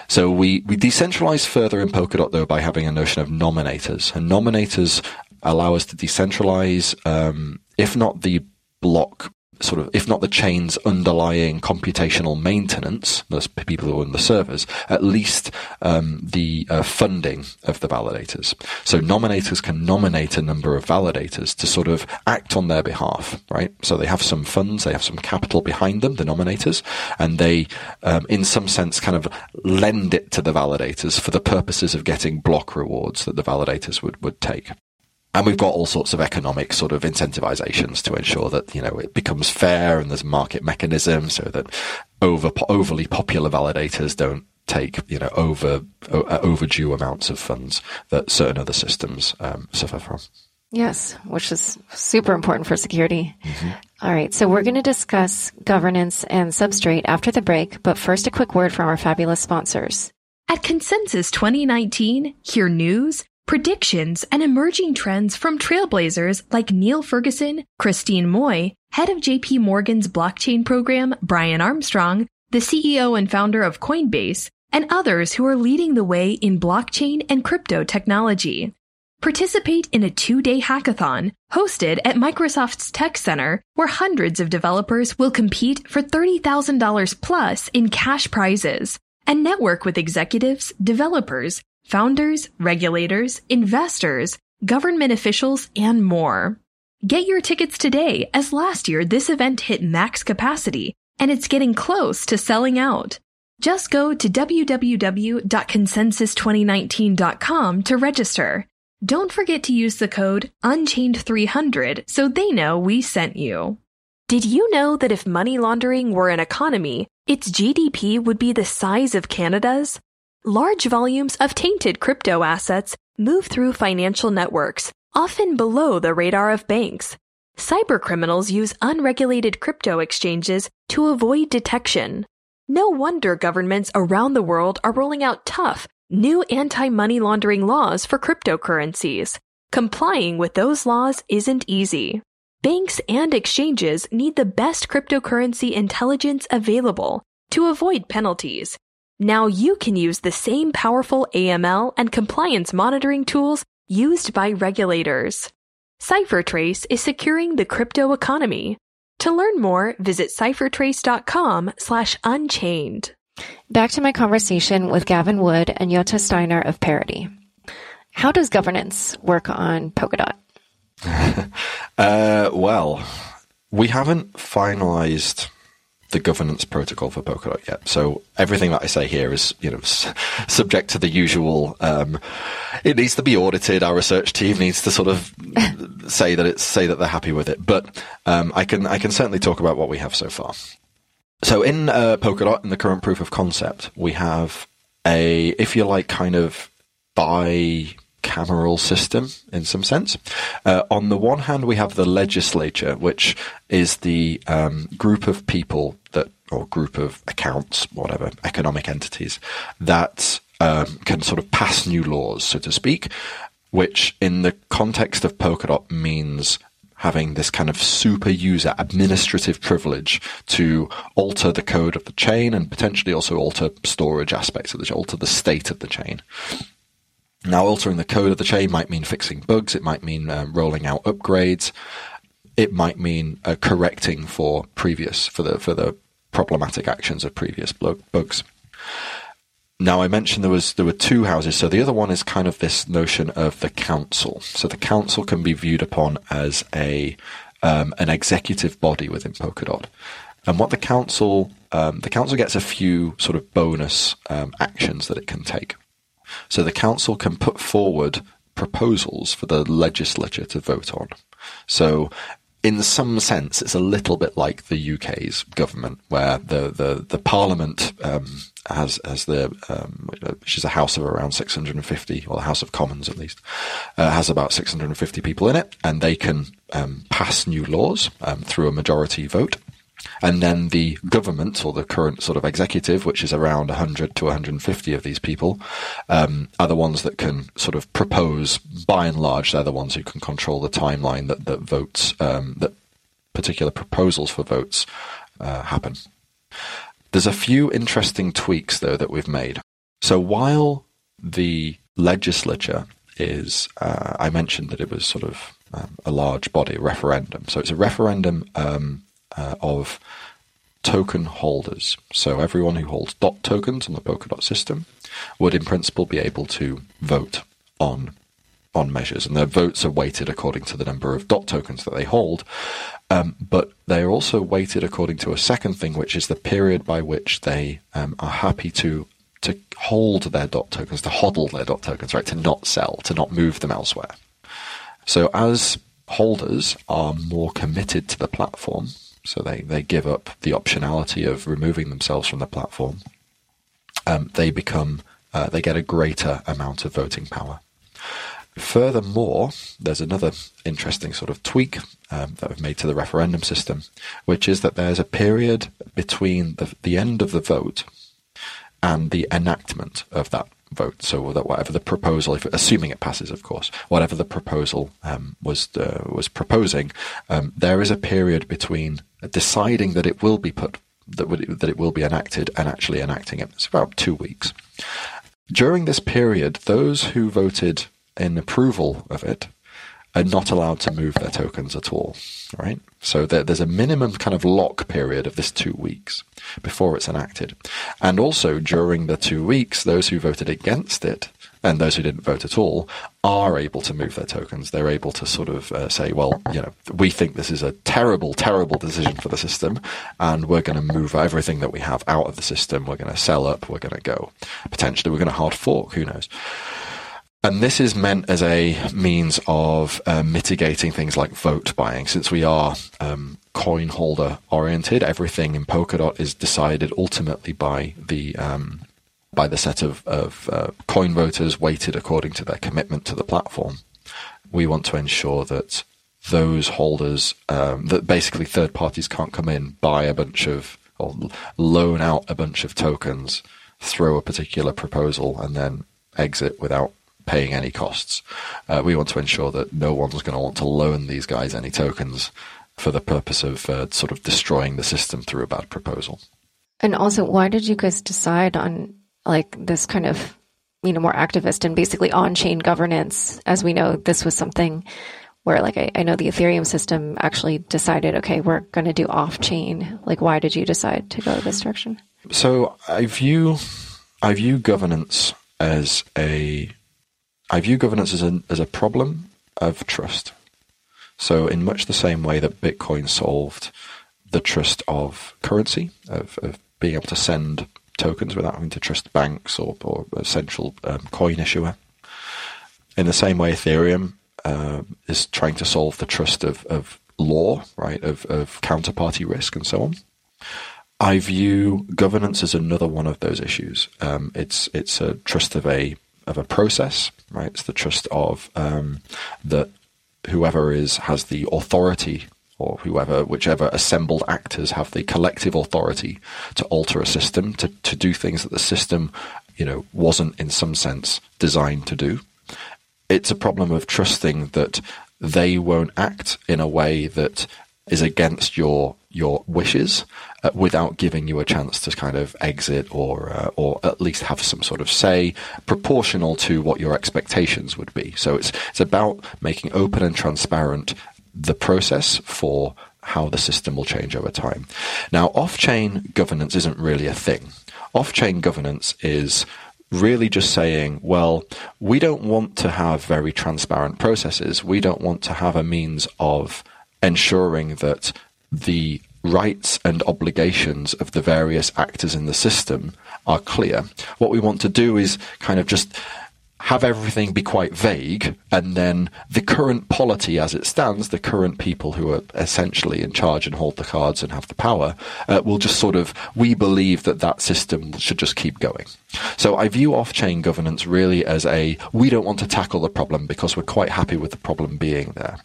So we, we decentralize further in Polkadot though by having a notion of nominators and nominators allow us to decentralize, um, if not the block sort of, if not the chain's underlying computational maintenance, those people who own the servers, at least um, the uh, funding of the validators. So nominators can nominate a number of validators to sort of act on their behalf, right? So they have some funds, they have some capital behind them, the nominators, and they, um, in some sense, kind of lend it to the validators for the purposes of getting block rewards that the validators would, would take. And we've got all sorts of economic sort of incentivizations to ensure that, you know, it becomes fair and there's market mechanisms so that over, overly popular validators don't take, you know, over, uh, overdue amounts of funds that certain other systems um, suffer from. Yes, which is super important for security. Mm-hmm. All right, so we're going to discuss governance and substrate after the break, but first a quick word from our fabulous sponsors. At Consensus 2019, hear news predictions, and emerging trends from trailblazers like Niall Ferguson, Christine Moy, head of JP Morgan's blockchain program, Brian Armstrong, the CEO and founder of Coinbase, and others who are leading the way in blockchain and crypto technology. Participate in a two-day hackathon hosted at Microsoft's Tech Center where hundreds of developers will compete for $30,000 plus in cash prizes and network with executives, developers, founders, regulators, investors, government officials, and more. Get your tickets today, as last year this event hit max capacity and it's getting close to selling out. Just go to www.consensus2019.com to register. Don't forget to use the code Unchained300 so they know we sent you. Did you know that if money laundering were an economy, its GDP would be the size of Canada's? Large volumes of tainted crypto assets move through financial networks, often below the radar of banks. Cybercriminals use unregulated crypto exchanges to avoid detection. No wonder governments around the world are rolling out tough, new anti money laundering laws for cryptocurrencies. Complying with those laws isn't easy. Banks and exchanges need the best cryptocurrency intelligence available to avoid penalties. Now you can use the same powerful AML and compliance monitoring tools used by regulators. CipherTrace is securing the crypto economy. To learn more, visit ciphertrace.com slash unchained. Back to my conversation with Gavin Wood and Jutta Steiner of Parity. How does governance work on Polkadot? uh, well, we haven't finalized the governance protocol for Polkadot yet. So everything that I say here is, you know, s- subject to the usual. Um, it needs to be audited. Our research team needs to sort of say that it's say that they're happy with it. But um, I can I can certainly talk about what we have so far. So in uh, Polkadot, in the current proof of concept, we have a, if you like, kind of bicameral system in some sense. Uh, on the one hand, we have the legislature, which is the um, group of people that, or group of accounts, whatever, economic entities that um, can sort of pass new laws, so to speak, which in the context of Polkadot means having this kind of super user administrative privilege to alter the code of the chain and potentially also alter storage aspects of the chain, alter the state of the chain. Now, altering the code of the chain might mean fixing bugs. It might mean uh, rolling out upgrades. It might mean uh, correcting for previous for the for the problematic actions of previous bugs. Now I mentioned there was there were two houses. So the other one is kind of this notion of the council. So the council can be viewed upon as a um, an executive body within Polkadot. And what the council um, the council gets a few sort of bonus um, actions that it can take. So the council can put forward proposals for the legislature to vote on. So in some sense, it's a little bit like the UK's government, where the the, the Parliament um, has has the um, which is a house of around 650, or the House of Commons at least, uh, has about 650 people in it, and they can um, pass new laws um, through a majority vote. And then the government, or the current sort of executive, which is around 100 to 150 of these people, um, are the ones that can sort of propose. By and large, they're the ones who can control the timeline that, that votes, um, that particular proposals for votes uh, happen. There's a few interesting tweaks, though, that we've made. So while the legislature is, uh, I mentioned that it was sort of um, a large body, referendum. So it's a referendum um, uh, of token holders. So everyone who holds dot tokens on the Polkadot system would, in principle, be able to vote on on measures, and their votes are weighted according to the number of dot tokens that they hold. Um, but they are also weighted according to a second thing, which is the period by which they um, are happy to to hold their dot tokens, to hodl their dot tokens, right? To not sell, to not move them elsewhere. So as holders are more committed to the platform, so they, they give up the optionality of removing themselves from the platform, um, they become uh, they get a greater amount of voting power. Furthermore, there's another interesting sort of tweak um, that we've made to the referendum system, which is that there's a period between the, the end of the vote and the enactment of that vote. So that whatever the proposal, if, assuming it passes, of course, whatever the proposal um, was uh, was proposing, um, there is a period between deciding that it will be put that would, that it will be enacted and actually enacting it. It's about two weeks. During this period, those who voted in approval of it are not allowed to move their tokens at all, right? So there, there's a minimum kind of lock period of this two weeks before it's enacted. And also during the two weeks, those who voted against it and those who didn't vote at all are able to move their tokens. They're able to sort of uh, say, well, you know, we think this is a terrible, terrible decision for the system, and we're going to move everything that we have out of the system. We're going to sell up. We're going to go potentially we're going to hard fork. Who knows? And this is meant as a means of uh, mitigating things like vote buying, since we are um, coin holder oriented. Everything in Polkadot is decided ultimately by the um, by the set of, of uh, coin voters weighted according to their commitment to the platform. We want to ensure that those holders, um, that basically third parties can't come in, buy a bunch of, or loan out a bunch of tokens, throw a particular proposal, and then exit without paying any costs. Uh, we want to ensure that no one's going to want to loan these guys any tokens for the purpose of uh, sort of destroying the system through a bad proposal. And also, why did you guys decide on like this kind of you know more activist and basically on-chain governance as we know this was something where like I, I know the ethereum system actually decided okay we're going to do off-chain like why did you decide to go this direction so i view i view governance as a i view governance as a as a problem of trust so in much the same way that bitcoin solved the trust of currency of, of being able to send tokens without having to trust banks or, or a central um, coin issuer. In the same way, Ethereum uh, is trying to solve the trust of, of law, right, of, of counterparty risk and so on. I view governance as another one of those issues. Um, it's it's a trust of a of a process, right? It's the trust of um, that whoever is has the authority or whoever, whichever assembled actors have the collective authority to alter a system, to, to do things that the system, you know, wasn't in some sense designed to do. It's a problem of trusting that they won't act in a way that is against your your wishes uh, without giving you a chance to kind of exit or uh, or at least have some sort of say proportional to what your expectations would be. So it's it's about making open and transparent the process for how the system will change over time. Now, off chain governance isn't really a thing. Off chain governance is really just saying, well, we don't want to have very transparent processes. We don't want to have a means of ensuring that the rights and obligations of the various actors in the system are clear. What we want to do is kind of just have everything be quite vague, and then the current polity as it stands, the current people who are essentially in charge and hold the cards and have the power, uh, will just sort of, we believe that that system should just keep going. So I view off chain governance really as a, we don't want to tackle the problem because we're quite happy with the problem being there.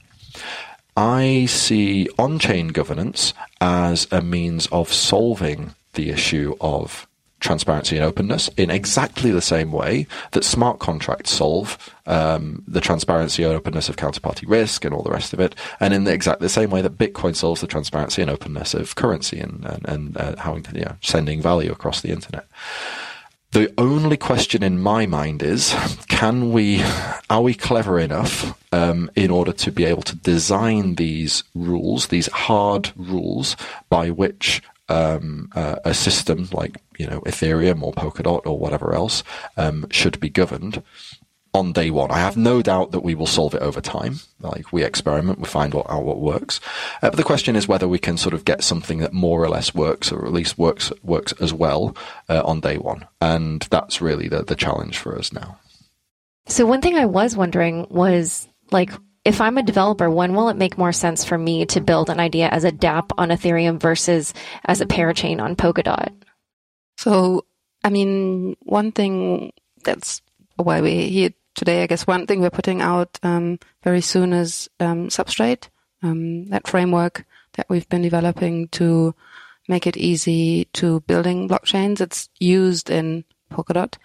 I see on chain governance as a means of solving the issue of transparency and openness in exactly the same way that smart contracts solve um, the transparency and openness of counterparty risk and all the rest of it, and in the exactly the same way that Bitcoin solves the transparency and openness of currency and and, and uh, how you know, sending value across the internet. The only question in my mind is, can we, are we clever enough um, in order to be able to design these rules, these hard rules by which um, uh, a system like you know Ethereum or Polkadot or whatever else um, should be governed on day one. I have no doubt that we will solve it over time. Like we experiment, we find what out what works. Uh, but the question is whether we can sort of get something that more or less works, or at least works works as well uh, on day one. And that's really the the challenge for us now. So one thing I was wondering was like if I'm a developer, when will it make more sense for me to build an idea as a dApp on Ethereum versus as a parachain on Polkadot? So, I mean, one thing that's why we're here today, I guess one thing we're putting out um, very soon is um, Substrate, um, that framework that we've been developing to make it easy to building blockchains. It's used in Polkadot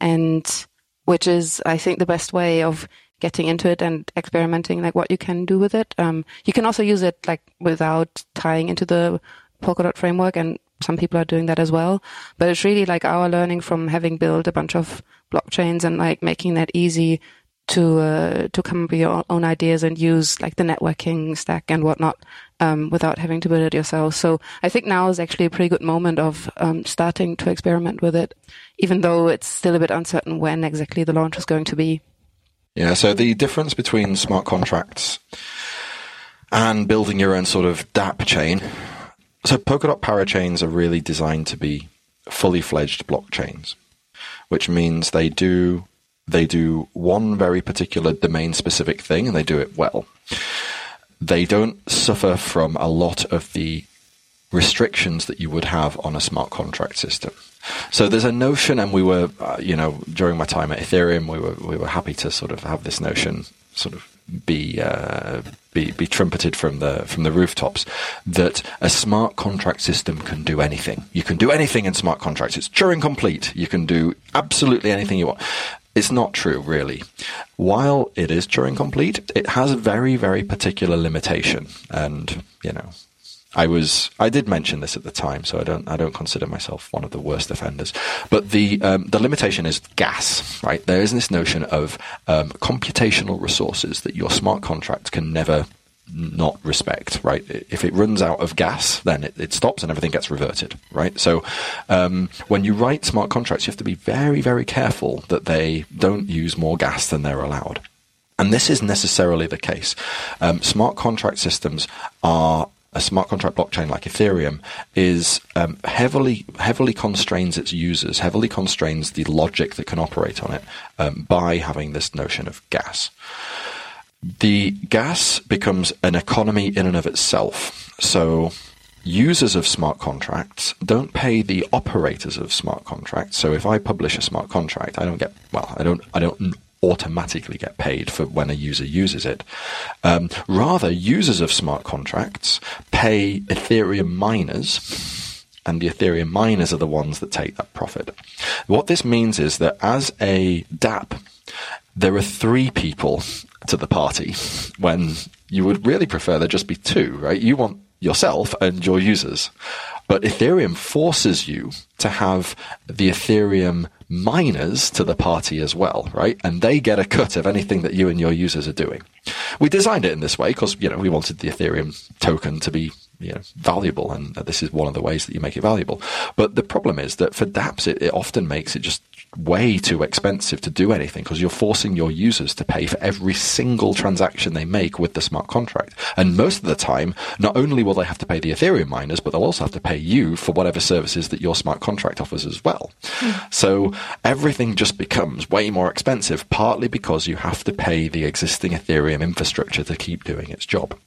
and which is, I think, the best way of getting into it and experimenting like what you can do with it. Um, you can also use it like without tying into the Polkadot framework and some people are doing that as well. But it's really like our learning from having built a bunch of blockchains and like making that easy to uh, to come up with your own ideas and use like the networking stack and whatnot um, without having to build it yourself. So I think now is actually a pretty good moment of um, starting to experiment with it, even though it's still a bit uncertain when exactly the launch is going to be. Yeah. So the difference between smart contracts and building your own sort of DApp chain. So Polkadot parachains are really designed to be fully fledged blockchains, which means they do they do one very particular domain specific thing and they do it well. They don't suffer from a lot of the restrictions that you would have on a smart contract system. So there's a notion, and we were, uh, you know, during my time at Ethereum, we were we were happy to sort of have this notion sort of be uh, be be trumpeted from the from the rooftops that a smart contract system can do anything. You can do anything in smart contracts. It's Turing complete. You can do absolutely anything you want. It's not true, really. While it is Turing complete, it has a very, very particular limitation. And, you know, I was I did mention this at the time, so I don't I don't consider myself one of the worst offenders. But the um, the limitation is gas, right? There is this notion of um, computational resources that your smart contract can never not respect, right? If it runs out of gas, then it, it stops and everything gets reverted, right? So um, when you write smart contracts, you have to be very, very careful that they don't use more gas than they're allowed. And this is necessarily the case. Um, smart contract systems are a smart contract blockchain like Ethereum is um, heavily heavily constrains its users, heavily constrains the logic that can operate on it um, by having this notion of gas the gas becomes an economy in and of itself. So users of smart contracts don't pay the operators of smart contracts. So if I publish a smart contract, I don't get well, I don't I don't automatically get paid for when a user uses it. Um, rather, users of smart contracts pay Ethereum miners and the Ethereum miners are the ones that take that profit. What this means is that as a DApp, there are three people to the party when you would really prefer there just be two, right? You want yourself and your users. But Ethereum forces you to have the Ethereum miners to the party as well, right? And they get a cut of anything that you and your users are doing. We designed it in this way because, you know, we wanted the Ethereum token to be you know, valuable, and uh, this is one of the ways that you make it valuable. But the problem is that for dApps, it, it often makes it just way too expensive to do anything because you're forcing your users to pay for every single transaction they make with the smart contract. And most of the time, not only will they have to pay the Ethereum miners, but they'll also have to pay you for whatever services that your smart contract offers as well. Mm. So everything just becomes way more expensive, partly because you have to pay the existing Ethereum infrastructure to keep doing its job.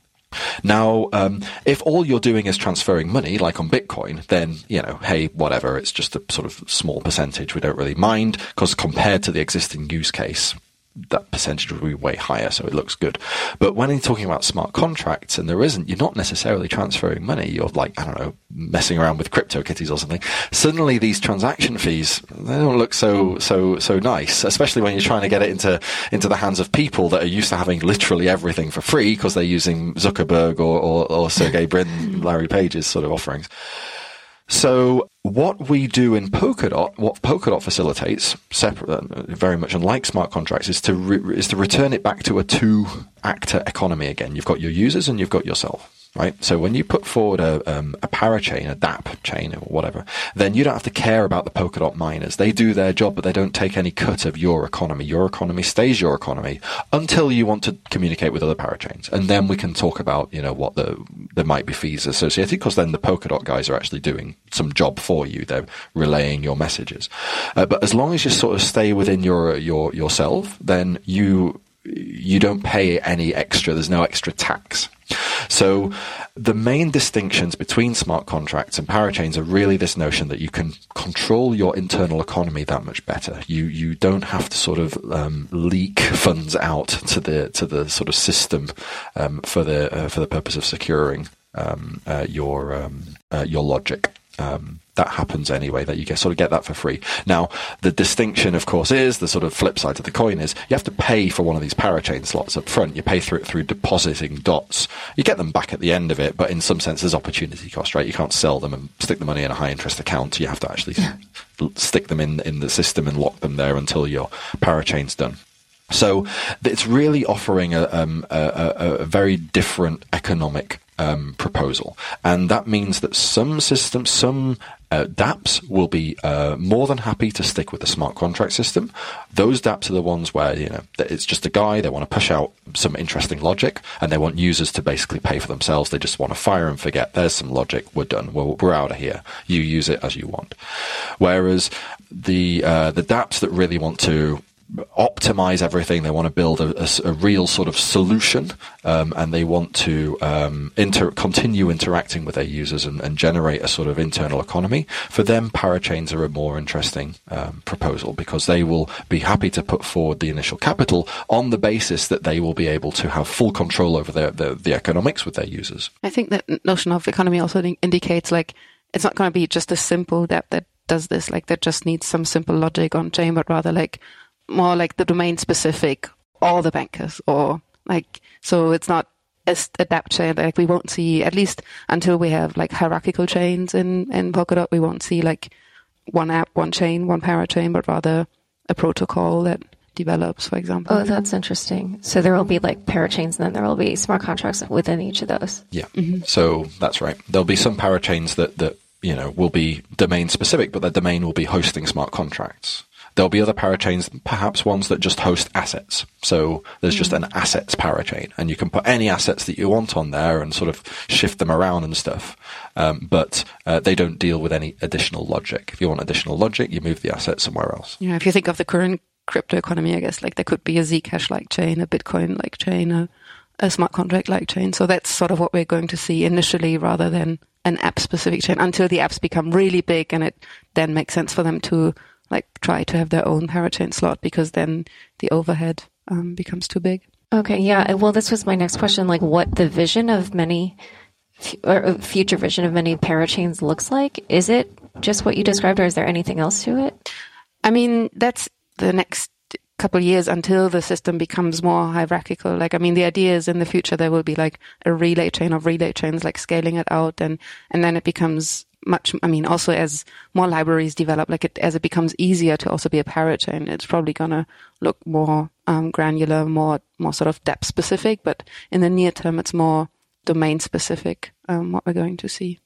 Now, um, if all you're doing is transferring money, like on Bitcoin, then, you know, hey, whatever, it's just a sort of small percentage. We don't really mind because compared to the existing use case, that percentage will be way higher, so it looks good. But when you're talking about smart contracts and there isn't, you're not necessarily transferring money. You're like, I don't know, messing around with crypto kitties or something. Suddenly these transaction fees, they don't look so, so, so nice, especially when you're trying to get it into, into the hands of people that are used to having literally everything for free because they're using Zuckerberg or, or, or Sergey Brin, Larry Page's sort of offerings. So what we do in Polkadot, what Polkadot facilitates, separate, uh, very much unlike smart contracts, is to re- is to return it back to a two actor economy again. You've got your users and you've got yourself right? So when you put forward a, um, a parachain, a DApp chain, or whatever, then you don't have to care about the Polkadot miners. They do their job, but they don't take any cut of your economy. Your economy stays your economy until you want to communicate with other parachains, and then we can talk about you know what the there might be fees associated because then the Polkadot guys are actually doing some job for you. They're relaying your messages, uh, but as long as you sort of stay within your your yourself, then you you don't pay any extra. There's no extra tax. So the main distinctions between smart contracts and parachains are really this notion that you can control your internal economy that much better. You you don't have to sort of um, leak funds out to the to the sort of system um, for the uh, for the purpose of securing um, uh, your um, uh, your logic. Um, that happens anyway, that you get sort of get that for free. Now, the distinction, of course, is the sort of flip side of the coin is you have to pay for one of these parachain slots up front. You pay through it through depositing dots. You get them back at the end of it, but in some sense, there's opportunity cost, right? You can't sell them and stick the money in a high interest account. You have to actually yeah. stick them in, in the system and lock them there until your parachain's done. So it's really offering a, um, a, a, a very different economic um, proposal, and that means that some systems, some uh, DApps will be uh, more than happy to stick with the smart contract system. Those DApps are the ones where you know it's just a guy. They want to push out some interesting logic, and they want users to basically pay for themselves. They just want to fire and forget. There's some logic. We're done. We're, we're out of here. You use it as you want. Whereas the uh, the DApps that really want to optimize everything. They want to build a, a, a real sort of solution, um, and they want to um, inter- continue interacting with their users and, and, generate a sort of internal economy. For them, parachains are a more interesting um, proposal because they will be happy to put forward the initial capital on the basis that they will be able to have full control over their, their the economics with their users. I think that notion of economy also indicates like it's not going to be just a simple DApp that does this, like that just needs some simple logic on chain, but rather like more like the domain specific, all the bankers, or like so it's not as adapt chain. Like we won't see at least until we have like hierarchical chains in in Polkadot, we won't see like one app, one chain, one parachain, but rather a protocol that develops, for example. Oh, that's interesting. So there will be like parachains, and then there will be smart contracts within each of those. Yeah. Mm-hmm. So that's right. There'll be some parachains that that you know will be domain specific, but their domain will be hosting smart contracts. There'll be other parachains, perhaps ones that just host assets. So there's just an assets parachain, and you can put any assets that you want on there and sort of shift them around and stuff. Um, but uh, they don't deal with any additional logic. If you want additional logic, you move the asset somewhere else. Yeah, if you think of the current crypto economy, I guess like there could be a Zcash like chain, a Bitcoin like chain, a, a smart contract like chain. So that's sort of what we're going to see initially rather than an app specific chain until the apps become really big and it then makes sense for them to like try to have their own parachain slot because then the overhead um, becomes too big. Okay, yeah. Well, this was my next question. Like, what the vision of many or uh, future vision of many parachains looks like? Is it just what you described, or is there anything else to it? I mean, that's the next couple years until the system becomes more hierarchical. Like, I mean, the idea is in the future there will be like a relay chain of relay chains, like scaling it out, and and then it becomes much, I mean, also as more libraries develop, like it, as it becomes easier to also be a parachain, it's probably gonna look more um, granular, more, more sort of DApp specific, but in the near term, it's more domain specific, um, what we're going to see.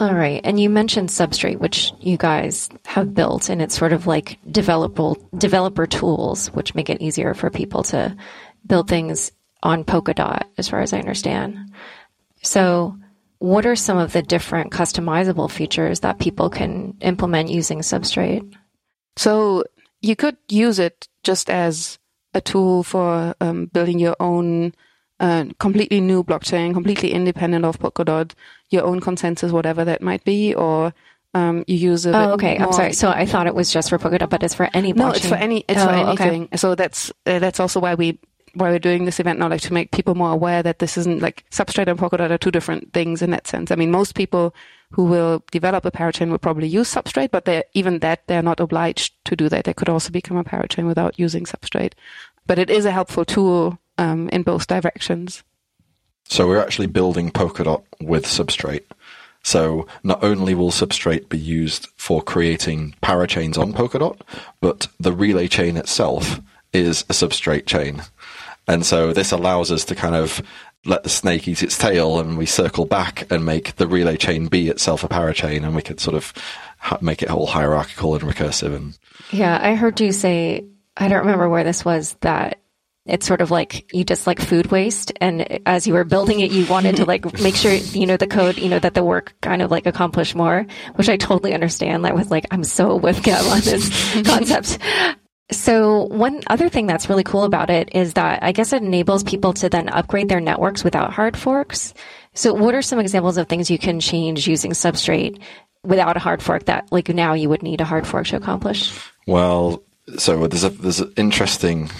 All right. And you mentioned Substrate, which you guys have built, and it's sort of like developer, developer tools, which make it easier for people to build things on Polkadot, as far as I understand. So what are some of the different customizable features that people can implement using Substrate? So you could use it just as a tool for um, building your own uh, completely new blockchain, completely independent of Polkadot, your own consensus, whatever that might be, or um, you use it. Oh, okay. I'm sorry. So I thought it was just for Polkadot, but it's for any blockchain. No, it's for any. It's oh, for anything. Okay. So that's uh, that's also why we why we're doing this event now, like to make people more aware that this isn't like Substrate and Polkadot are two different things in that sense. I mean, most people who will develop a parachain will probably use Substrate, but they even that they're not obliged to do that. They could also become a parachain without using Substrate. But it is a helpful tool um, in both directions. So we're actually building Polkadot with Substrate. So not only will Substrate be used for creating parachains on Polkadot, but the relay chain itself is a substrate chain. And so this allows us to kind of let the snake eat its tail and we circle back and make the relay chain be itself a parachain and we could sort of make it all hierarchical and recursive and yeah i heard you say i don't remember where this was that it's sort of like you just like food waste and as you were building it you wanted to like make sure you know the code you know that the work kind of like accomplished more which i totally understand that was like i'm so with Gav on this concept so one other thing that's really cool about it is that I guess it enables people to then upgrade their networks without hard forks. So what are some examples of things you can change using Substrate without a hard fork that like now you would need a hard fork to accomplish? Well, so there's a there's an interesting.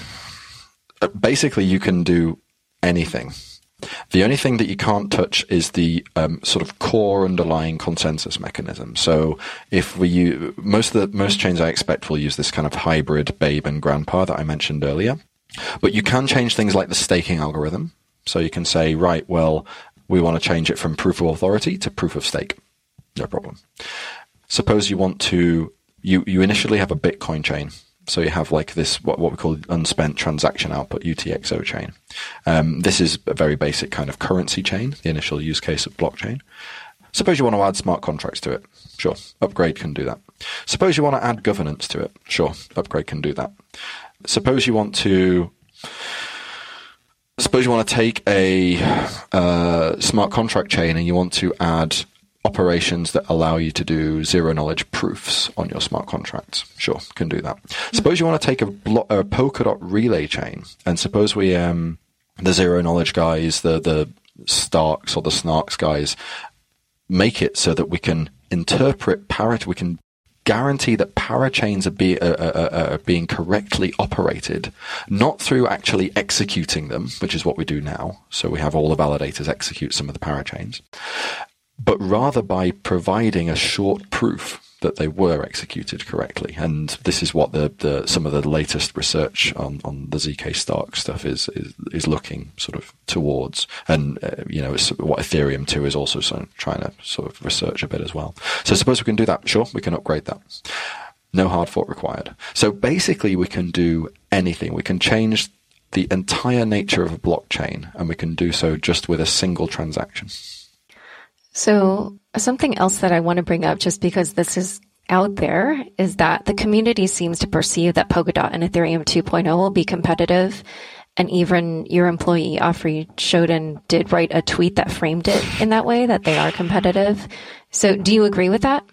Uh, basically, you can do anything the only thing that you can't touch is the um, sort of core underlying consensus mechanism. So if we use, most of the most chains I expect will use this kind of hybrid babe and grandpa that I mentioned earlier. But you can change things like the staking algorithm. So you can say, right, well, we want to change it from proof of authority to proof of stake. No problem. Suppose you want to, you, you initially have a Bitcoin chain So you have like this what, what we call unspent transaction output UTXO chain. Um, this is a very basic kind of currency chain, the initial use case of blockchain. Suppose you want to add smart contracts to it. Sure, Upgrade can do that. Suppose you want to add governance to it. Sure, Upgrade can do that. Suppose you want to suppose you want to take a uh, smart contract chain and you want to add operations that allow you to do zero knowledge proofs on your smart contracts. Sure, can do that. Suppose you want to take a, blo- a Polkadot relay chain, and suppose we, um, the zero knowledge guys, the the Starks or the Snarks guys, make it so that we can interpret parity. We can guarantee that parachains are, be, uh, uh, uh, are being correctly operated, not through actually executing them, which is what we do now. So we have all the validators execute some of the parachains, but rather by providing a short proof that they were executed correctly. And this is what the, the some of the latest research on, on the ZK Stark stuff is, is, is looking sort of towards. And, uh, you know, it's what Ethereum 2 is also sort of trying to sort of research a bit as well. So suppose we can do that. Sure, we can upgrade that. No hard fork required. So basically we can do anything. We can change the entire nature of a blockchain and we can do so just with a single transaction. So, something else that I want to bring up, just because this is out there, is that the community seems to perceive that Polkadot and Ethereum 2.0 will be competitive. And even your employee, Afri Schoedon, did write a tweet that framed it in that way, that they are competitive. So, do you agree with that?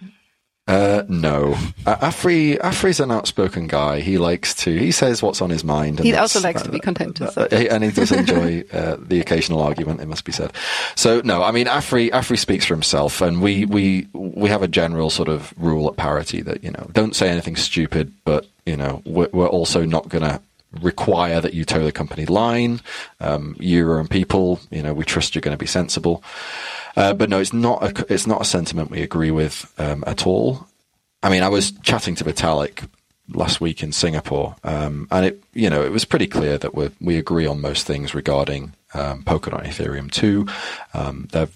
Uh, no. Uh, Afri Afri's an outspoken guy. He likes to. He says what's on his mind. he also likes uh, to be contentious, uh, and he does enjoy uh, the occasional argument. It must be said. So no, I mean Afri Afri speaks for himself, and we we we have a general sort of rule at Parity that you know don't say anything stupid, but you know we're, we're also not going to require that you toe the company line. Um, you're own people. You know we trust you're going to be sensible. Uh, but no, it's not a it's not a sentiment we agree with um, at all. I mean, I was chatting to Vitalik last week in Singapore, um, and it you know it was pretty clear that we we agree on most things regarding um, Polkadot Ethereum two. Um, they're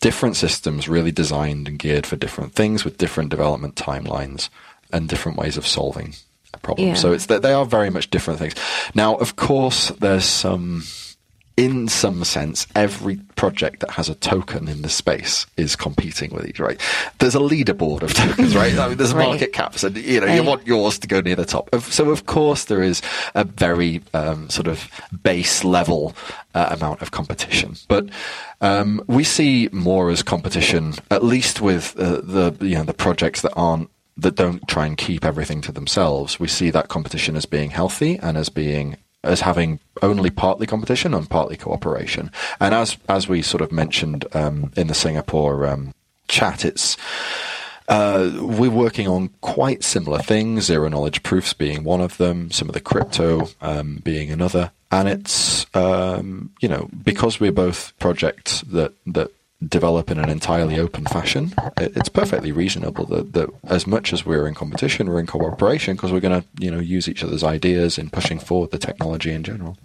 different systems, really designed and geared for different things with different development timelines and different ways of solving a problem. Yeah. So it's that they are very much different things. Now, of course, there's some in some sense, every project that has a token in the space is competing with each, right? There's a leaderboard of tokens, right? I mean, there's right. market caps, and you know, right. you want yours to go near the top. So, of course, there is a very um, sort of base level uh, amount of competition, but um, we see more as competition, at least with uh, the you know the projects that aren't that don't try and keep everything to themselves. We see that competition as being healthy and as being as having only partly competition and partly cooperation. And as as we sort of mentioned um, in the Singapore um, chat, it's uh, we're working on quite similar things. Zero knowledge proofs being one of them. Some of the crypto um, being another. And it's um, you know because we're both projects that that develop in an entirely open fashion, it's perfectly reasonable that, that as much as we're in competition, we're in cooperation because we're going to, you know, use each other's ideas in pushing forward the technology in general.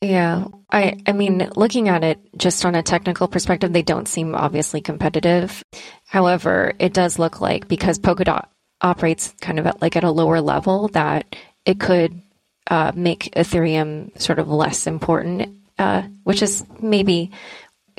Yeah, I I mean, looking at it just on a technical perspective, they don't seem obviously competitive. However, it does look like because Polkadot operates kind of at like at a lower level that it could uh, make Ethereum sort of less important, uh, which is maybe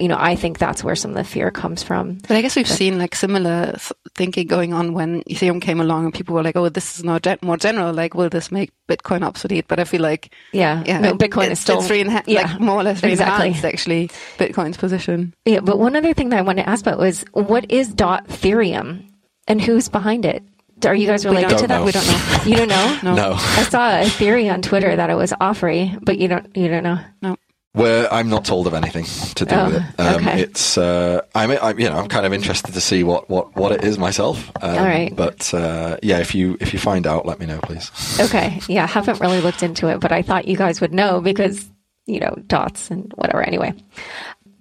you know, I think that's where some of the fear comes from. But I guess we've but, seen like similar thinking going on when Ethereum came along and people were like, oh, this is not more general. Like, will this make Bitcoin obsolete? But I feel like, yeah, yeah no, Bitcoin it, is still, it's reenha- yeah, like more or less exactly. actually Bitcoin's position. Yeah. But one other thing that I want to ask about was what is dot Ethereum and who's behind it? Are you guys related to that? Know. We don't know. You don't know? no. no. I saw a theory on Twitter that it was Afri, but you don't. You don't know. No. Where I'm not told of anything to do oh, with it. Um, okay. It's uh, I'm, I'm, you know I'm kind of interested to see what, what, what it is myself. Um, All right. But uh, yeah, if you if you find out, let me know, please. Okay. Yeah, haven't really looked into it, but I thought you guys would know because you know dots and whatever. Anyway,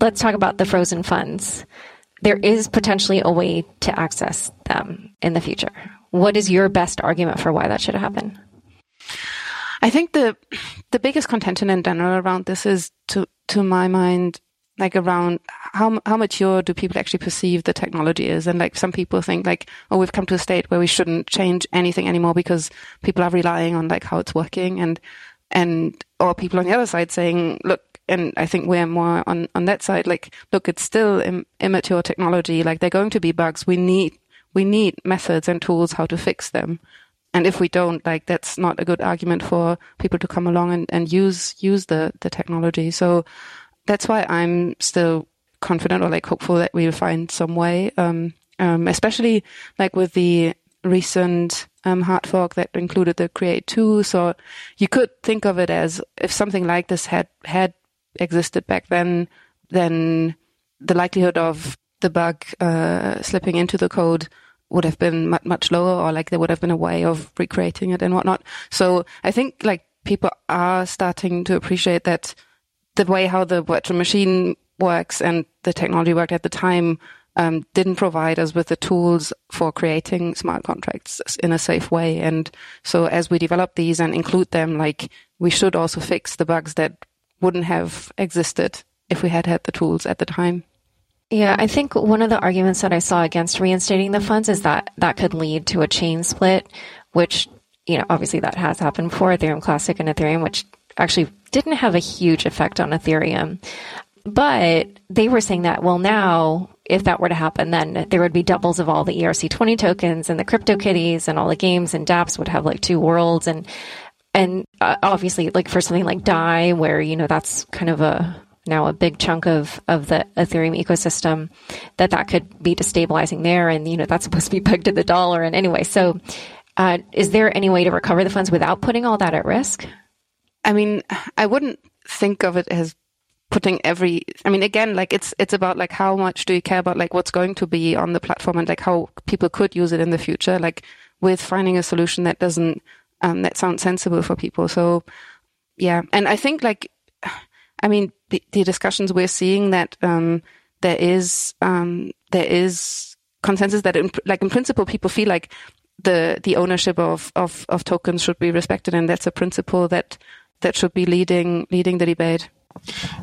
let's talk about the frozen funds. There is potentially a way to access them in the future. What is your best argument for why that should happen? I think the the biggest contention in general around this is to to my mind like around how how mature do people actually perceive the technology is. And like some people think like oh we've come to a state where we shouldn't change anything anymore because people are relying on like how it's working. And and or people on the other side saying look and I think we're more on on that side like look it's still Im- immature technology. Like they're going to be bugs. We need we need methods and tools how to fix them and if we don't like that's not a good argument for people to come along and, and use use the the technology so that's why I'm still confident or like hopeful that we'll find some way, um, um, especially like with the recent um, hard fork that included the Create 2. So you could think of it as if something like this had had existed back then, then the likelihood of the bug uh, slipping into the code would have been much, lower, or like there would have been a way of recreating it and whatnot. So I think like people are starting to appreciate that the way how the virtual machine works and the technology worked at the time um, didn't provide us with the tools for creating smart contracts in a safe way. And so as we develop these and include them, like we should also fix the bugs that wouldn't have existed if we had had the tools at the time. Yeah, I think one of the arguments that I saw against reinstating the funds is that that could lead to a chain split, which, you know, obviously that has happened before Ethereum Classic and Ethereum, which actually didn't have a huge effect on Ethereum. But they were saying that, well, now if that were to happen, then there would be doubles of all the ERC20 tokens and the crypto kitties and all the games and dApps would have like two worlds. And, and uh, obviously like for something like DAI, where, you know, that's kind of a, now a big chunk of, of the Ethereum ecosystem, that that could be destabilizing there. And, you know, that's supposed to be pegged to the dollar. And anyway, so, uh, is there any way to recover the funds without putting all that at risk? I mean, I wouldn't think of it as putting every i mean again like it's it's about like how much do you care about like what's going to be on the platform and like how people could use it in the future like with finding a solution that doesn't um that sounds sensible for people so yeah and i think like i mean the, the discussions we're seeing that um there is um there is consensus that in, like in principle people feel like the the ownership of, of of tokens should be respected and that's a principle that that should be leading leading the debate.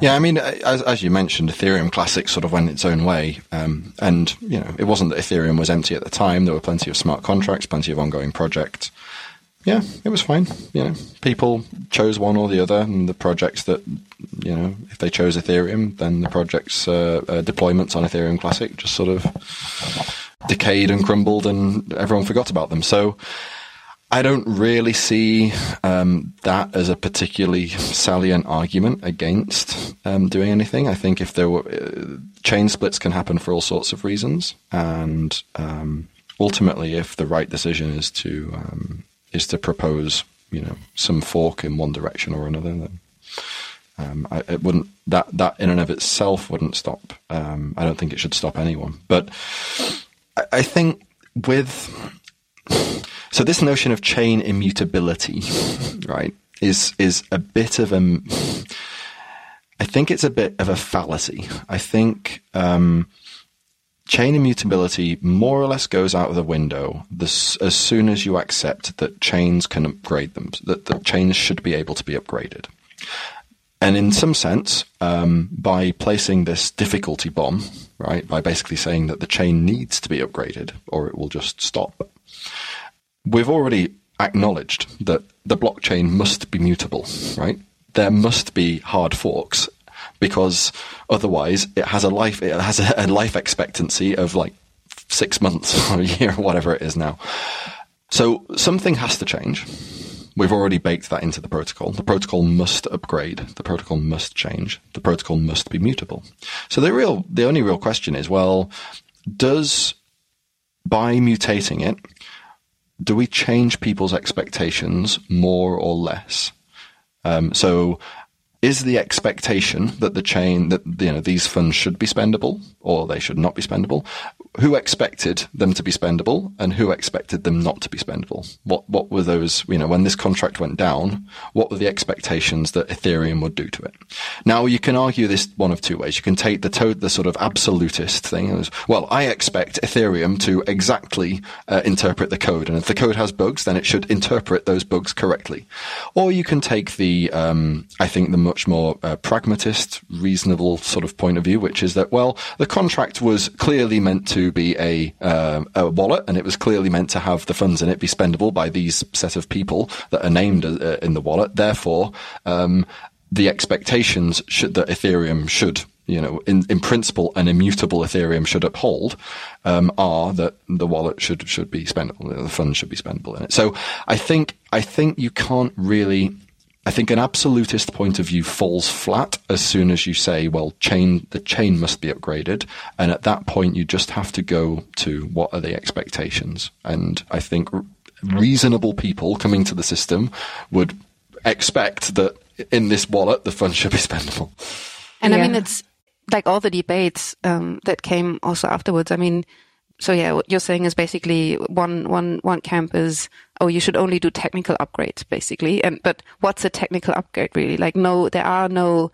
Yeah, I mean, as, as you mentioned, Ethereum Classic sort of went its own way, um, and you know, it wasn't that Ethereum was empty at the time. There were plenty of smart contracts, plenty of ongoing projects. Yeah, it was fine. You know, people chose one or the other, and the projects that you know, if they chose Ethereum, then the projects uh, uh, deployments on Ethereum Classic just sort of decayed and crumbled, and everyone forgot about them. So I don't really see um, that as a particularly salient argument against um, doing anything. I think if there were uh, chain splits can happen for all sorts of reasons, and um, ultimately, if the right decision is to um, is to propose, you know, some fork in one direction or another, then um, I, it wouldn't that that in and of itself wouldn't stop. Um, I don't think it should stop anyone, but I, I think with so this notion of chain immutability, right, is is a bit of a. I think it's a bit of a fallacy. I think um, chain immutability more or less goes out of the window this, as soon as you accept that chains can upgrade them, that, that chains should be able to be upgraded. And in some sense, um, by placing this difficulty bomb, right, by basically saying that the chain needs to be upgraded or it will just stop, we've already acknowledged that the blockchain must be mutable, right? There must be hard forks because otherwise it has a life it has a, life expectancy of like six months or a year or whatever it is now. So something has to change. We've already baked that into the protocol. The protocol must upgrade. The protocol must change. The protocol must be mutable. So the real, the only real question is, well, does by mutating it, do we change people's expectations more or less? Um, so is the expectation that the chain that you know these funds should be spendable or they should not be spendable who expected them to be spendable and who expected them not to be spendable? What what were those you know when this contract went down what were the expectations that ethereum would do to it? Now you can argue this one of two ways. You can take the to- the sort of absolutist thing as well i expect ethereum to exactly uh, interpret the code and if the code has bugs then it should interpret those bugs correctly. Or you can take the um, i think the much more uh, pragmatist, reasonable sort of point of view, which is that well, the contract was clearly meant to be a, um, a wallet, and it was clearly meant to have the funds in it be spendable by these set of people that are named uh, in the wallet. Therefore, um, the expectations should that Ethereum should you know, in, in principle, an immutable Ethereum should uphold, um, are that the wallet should should be spendable, the funds should be spendable in it. So I think I think you can't really. I think an absolutist point of view falls flat as soon as you say, well, chain the chain must be upgraded, and at that point you just have to go to what are the expectations. And I think reasonable people coming to the system would expect that in this wallet the funds should be spendable. And yeah. I mean, it's like all the debates um, that came also afterwards. I mean, so yeah, what you're saying is basically one one one camp is oh you should only do technical upgrades basically, and but what's a technical upgrade really? Like no, there are no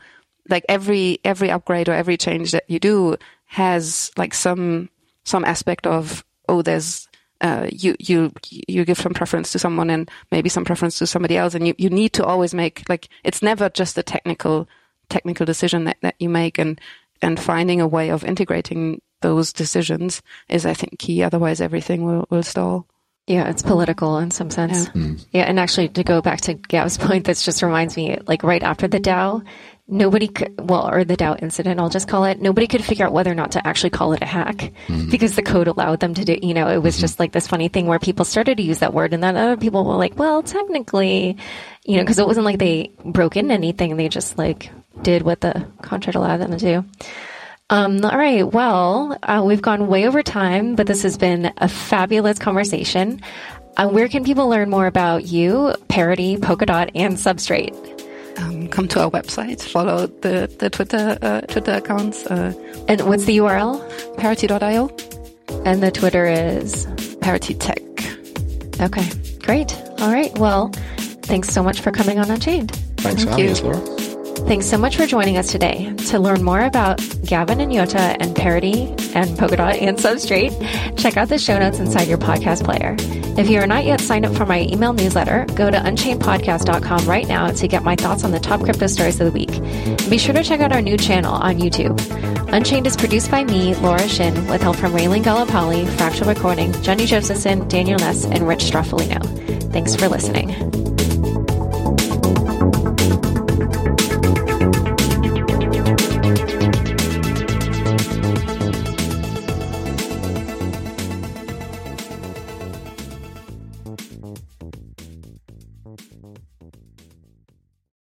like every every upgrade or every change that you do has like some some aspect of oh there's uh, you you you give some preference to someone and maybe some preference to somebody else, and you, you need to always make like it's never just a technical technical decision that, that you make, and and finding a way of integrating those decisions is, I think, key. Otherwise, everything will, will stall. Yeah, it's political in some sense. Yeah. Mm. yeah. and actually, to go back to Gav's point, this just reminds me, like right after the DAO, nobody could, well, or the DAO incident, I'll just call it, nobody could figure out whether or not to actually call it a hack mm. because the code allowed them to do, you know, it was mm-hmm. just like this funny thing where people started to use that word and then other people were like, well, technically, you know, because it wasn't like they broke in anything, they just like did what the contract allowed them to do. Um, all right. Well, uh, we've gone way over time, but this has been a fabulous conversation. Uh, where can people learn more about you, Parity, Polkadot, and Substrate? Um, come to our website, follow the, the Twitter uh, Twitter accounts. Uh, and what's the URL? Parity.io. And the Twitter is? Parity Tech. Okay, great. All right. Well, thanks so much for coming on Unchained. Thanks Thank for having us, Laura. Thanks so much for joining us today. To learn more about Gavin and Jutta and Parity and Polkadot and Substrate, check out the show notes inside your podcast player. If you are not yet signed up for my email newsletter, go to unchainedpodcast.com right now to get my thoughts on the top crypto stories of the week. Be sure to check out our new channel on YouTube. Unchained is produced by me, Laura Shin, with help from Raylan Gallipoli, Fractal Recording, Jenny Josephson, Daniel Nuss, and Rich Stroffolino. Thanks for listening.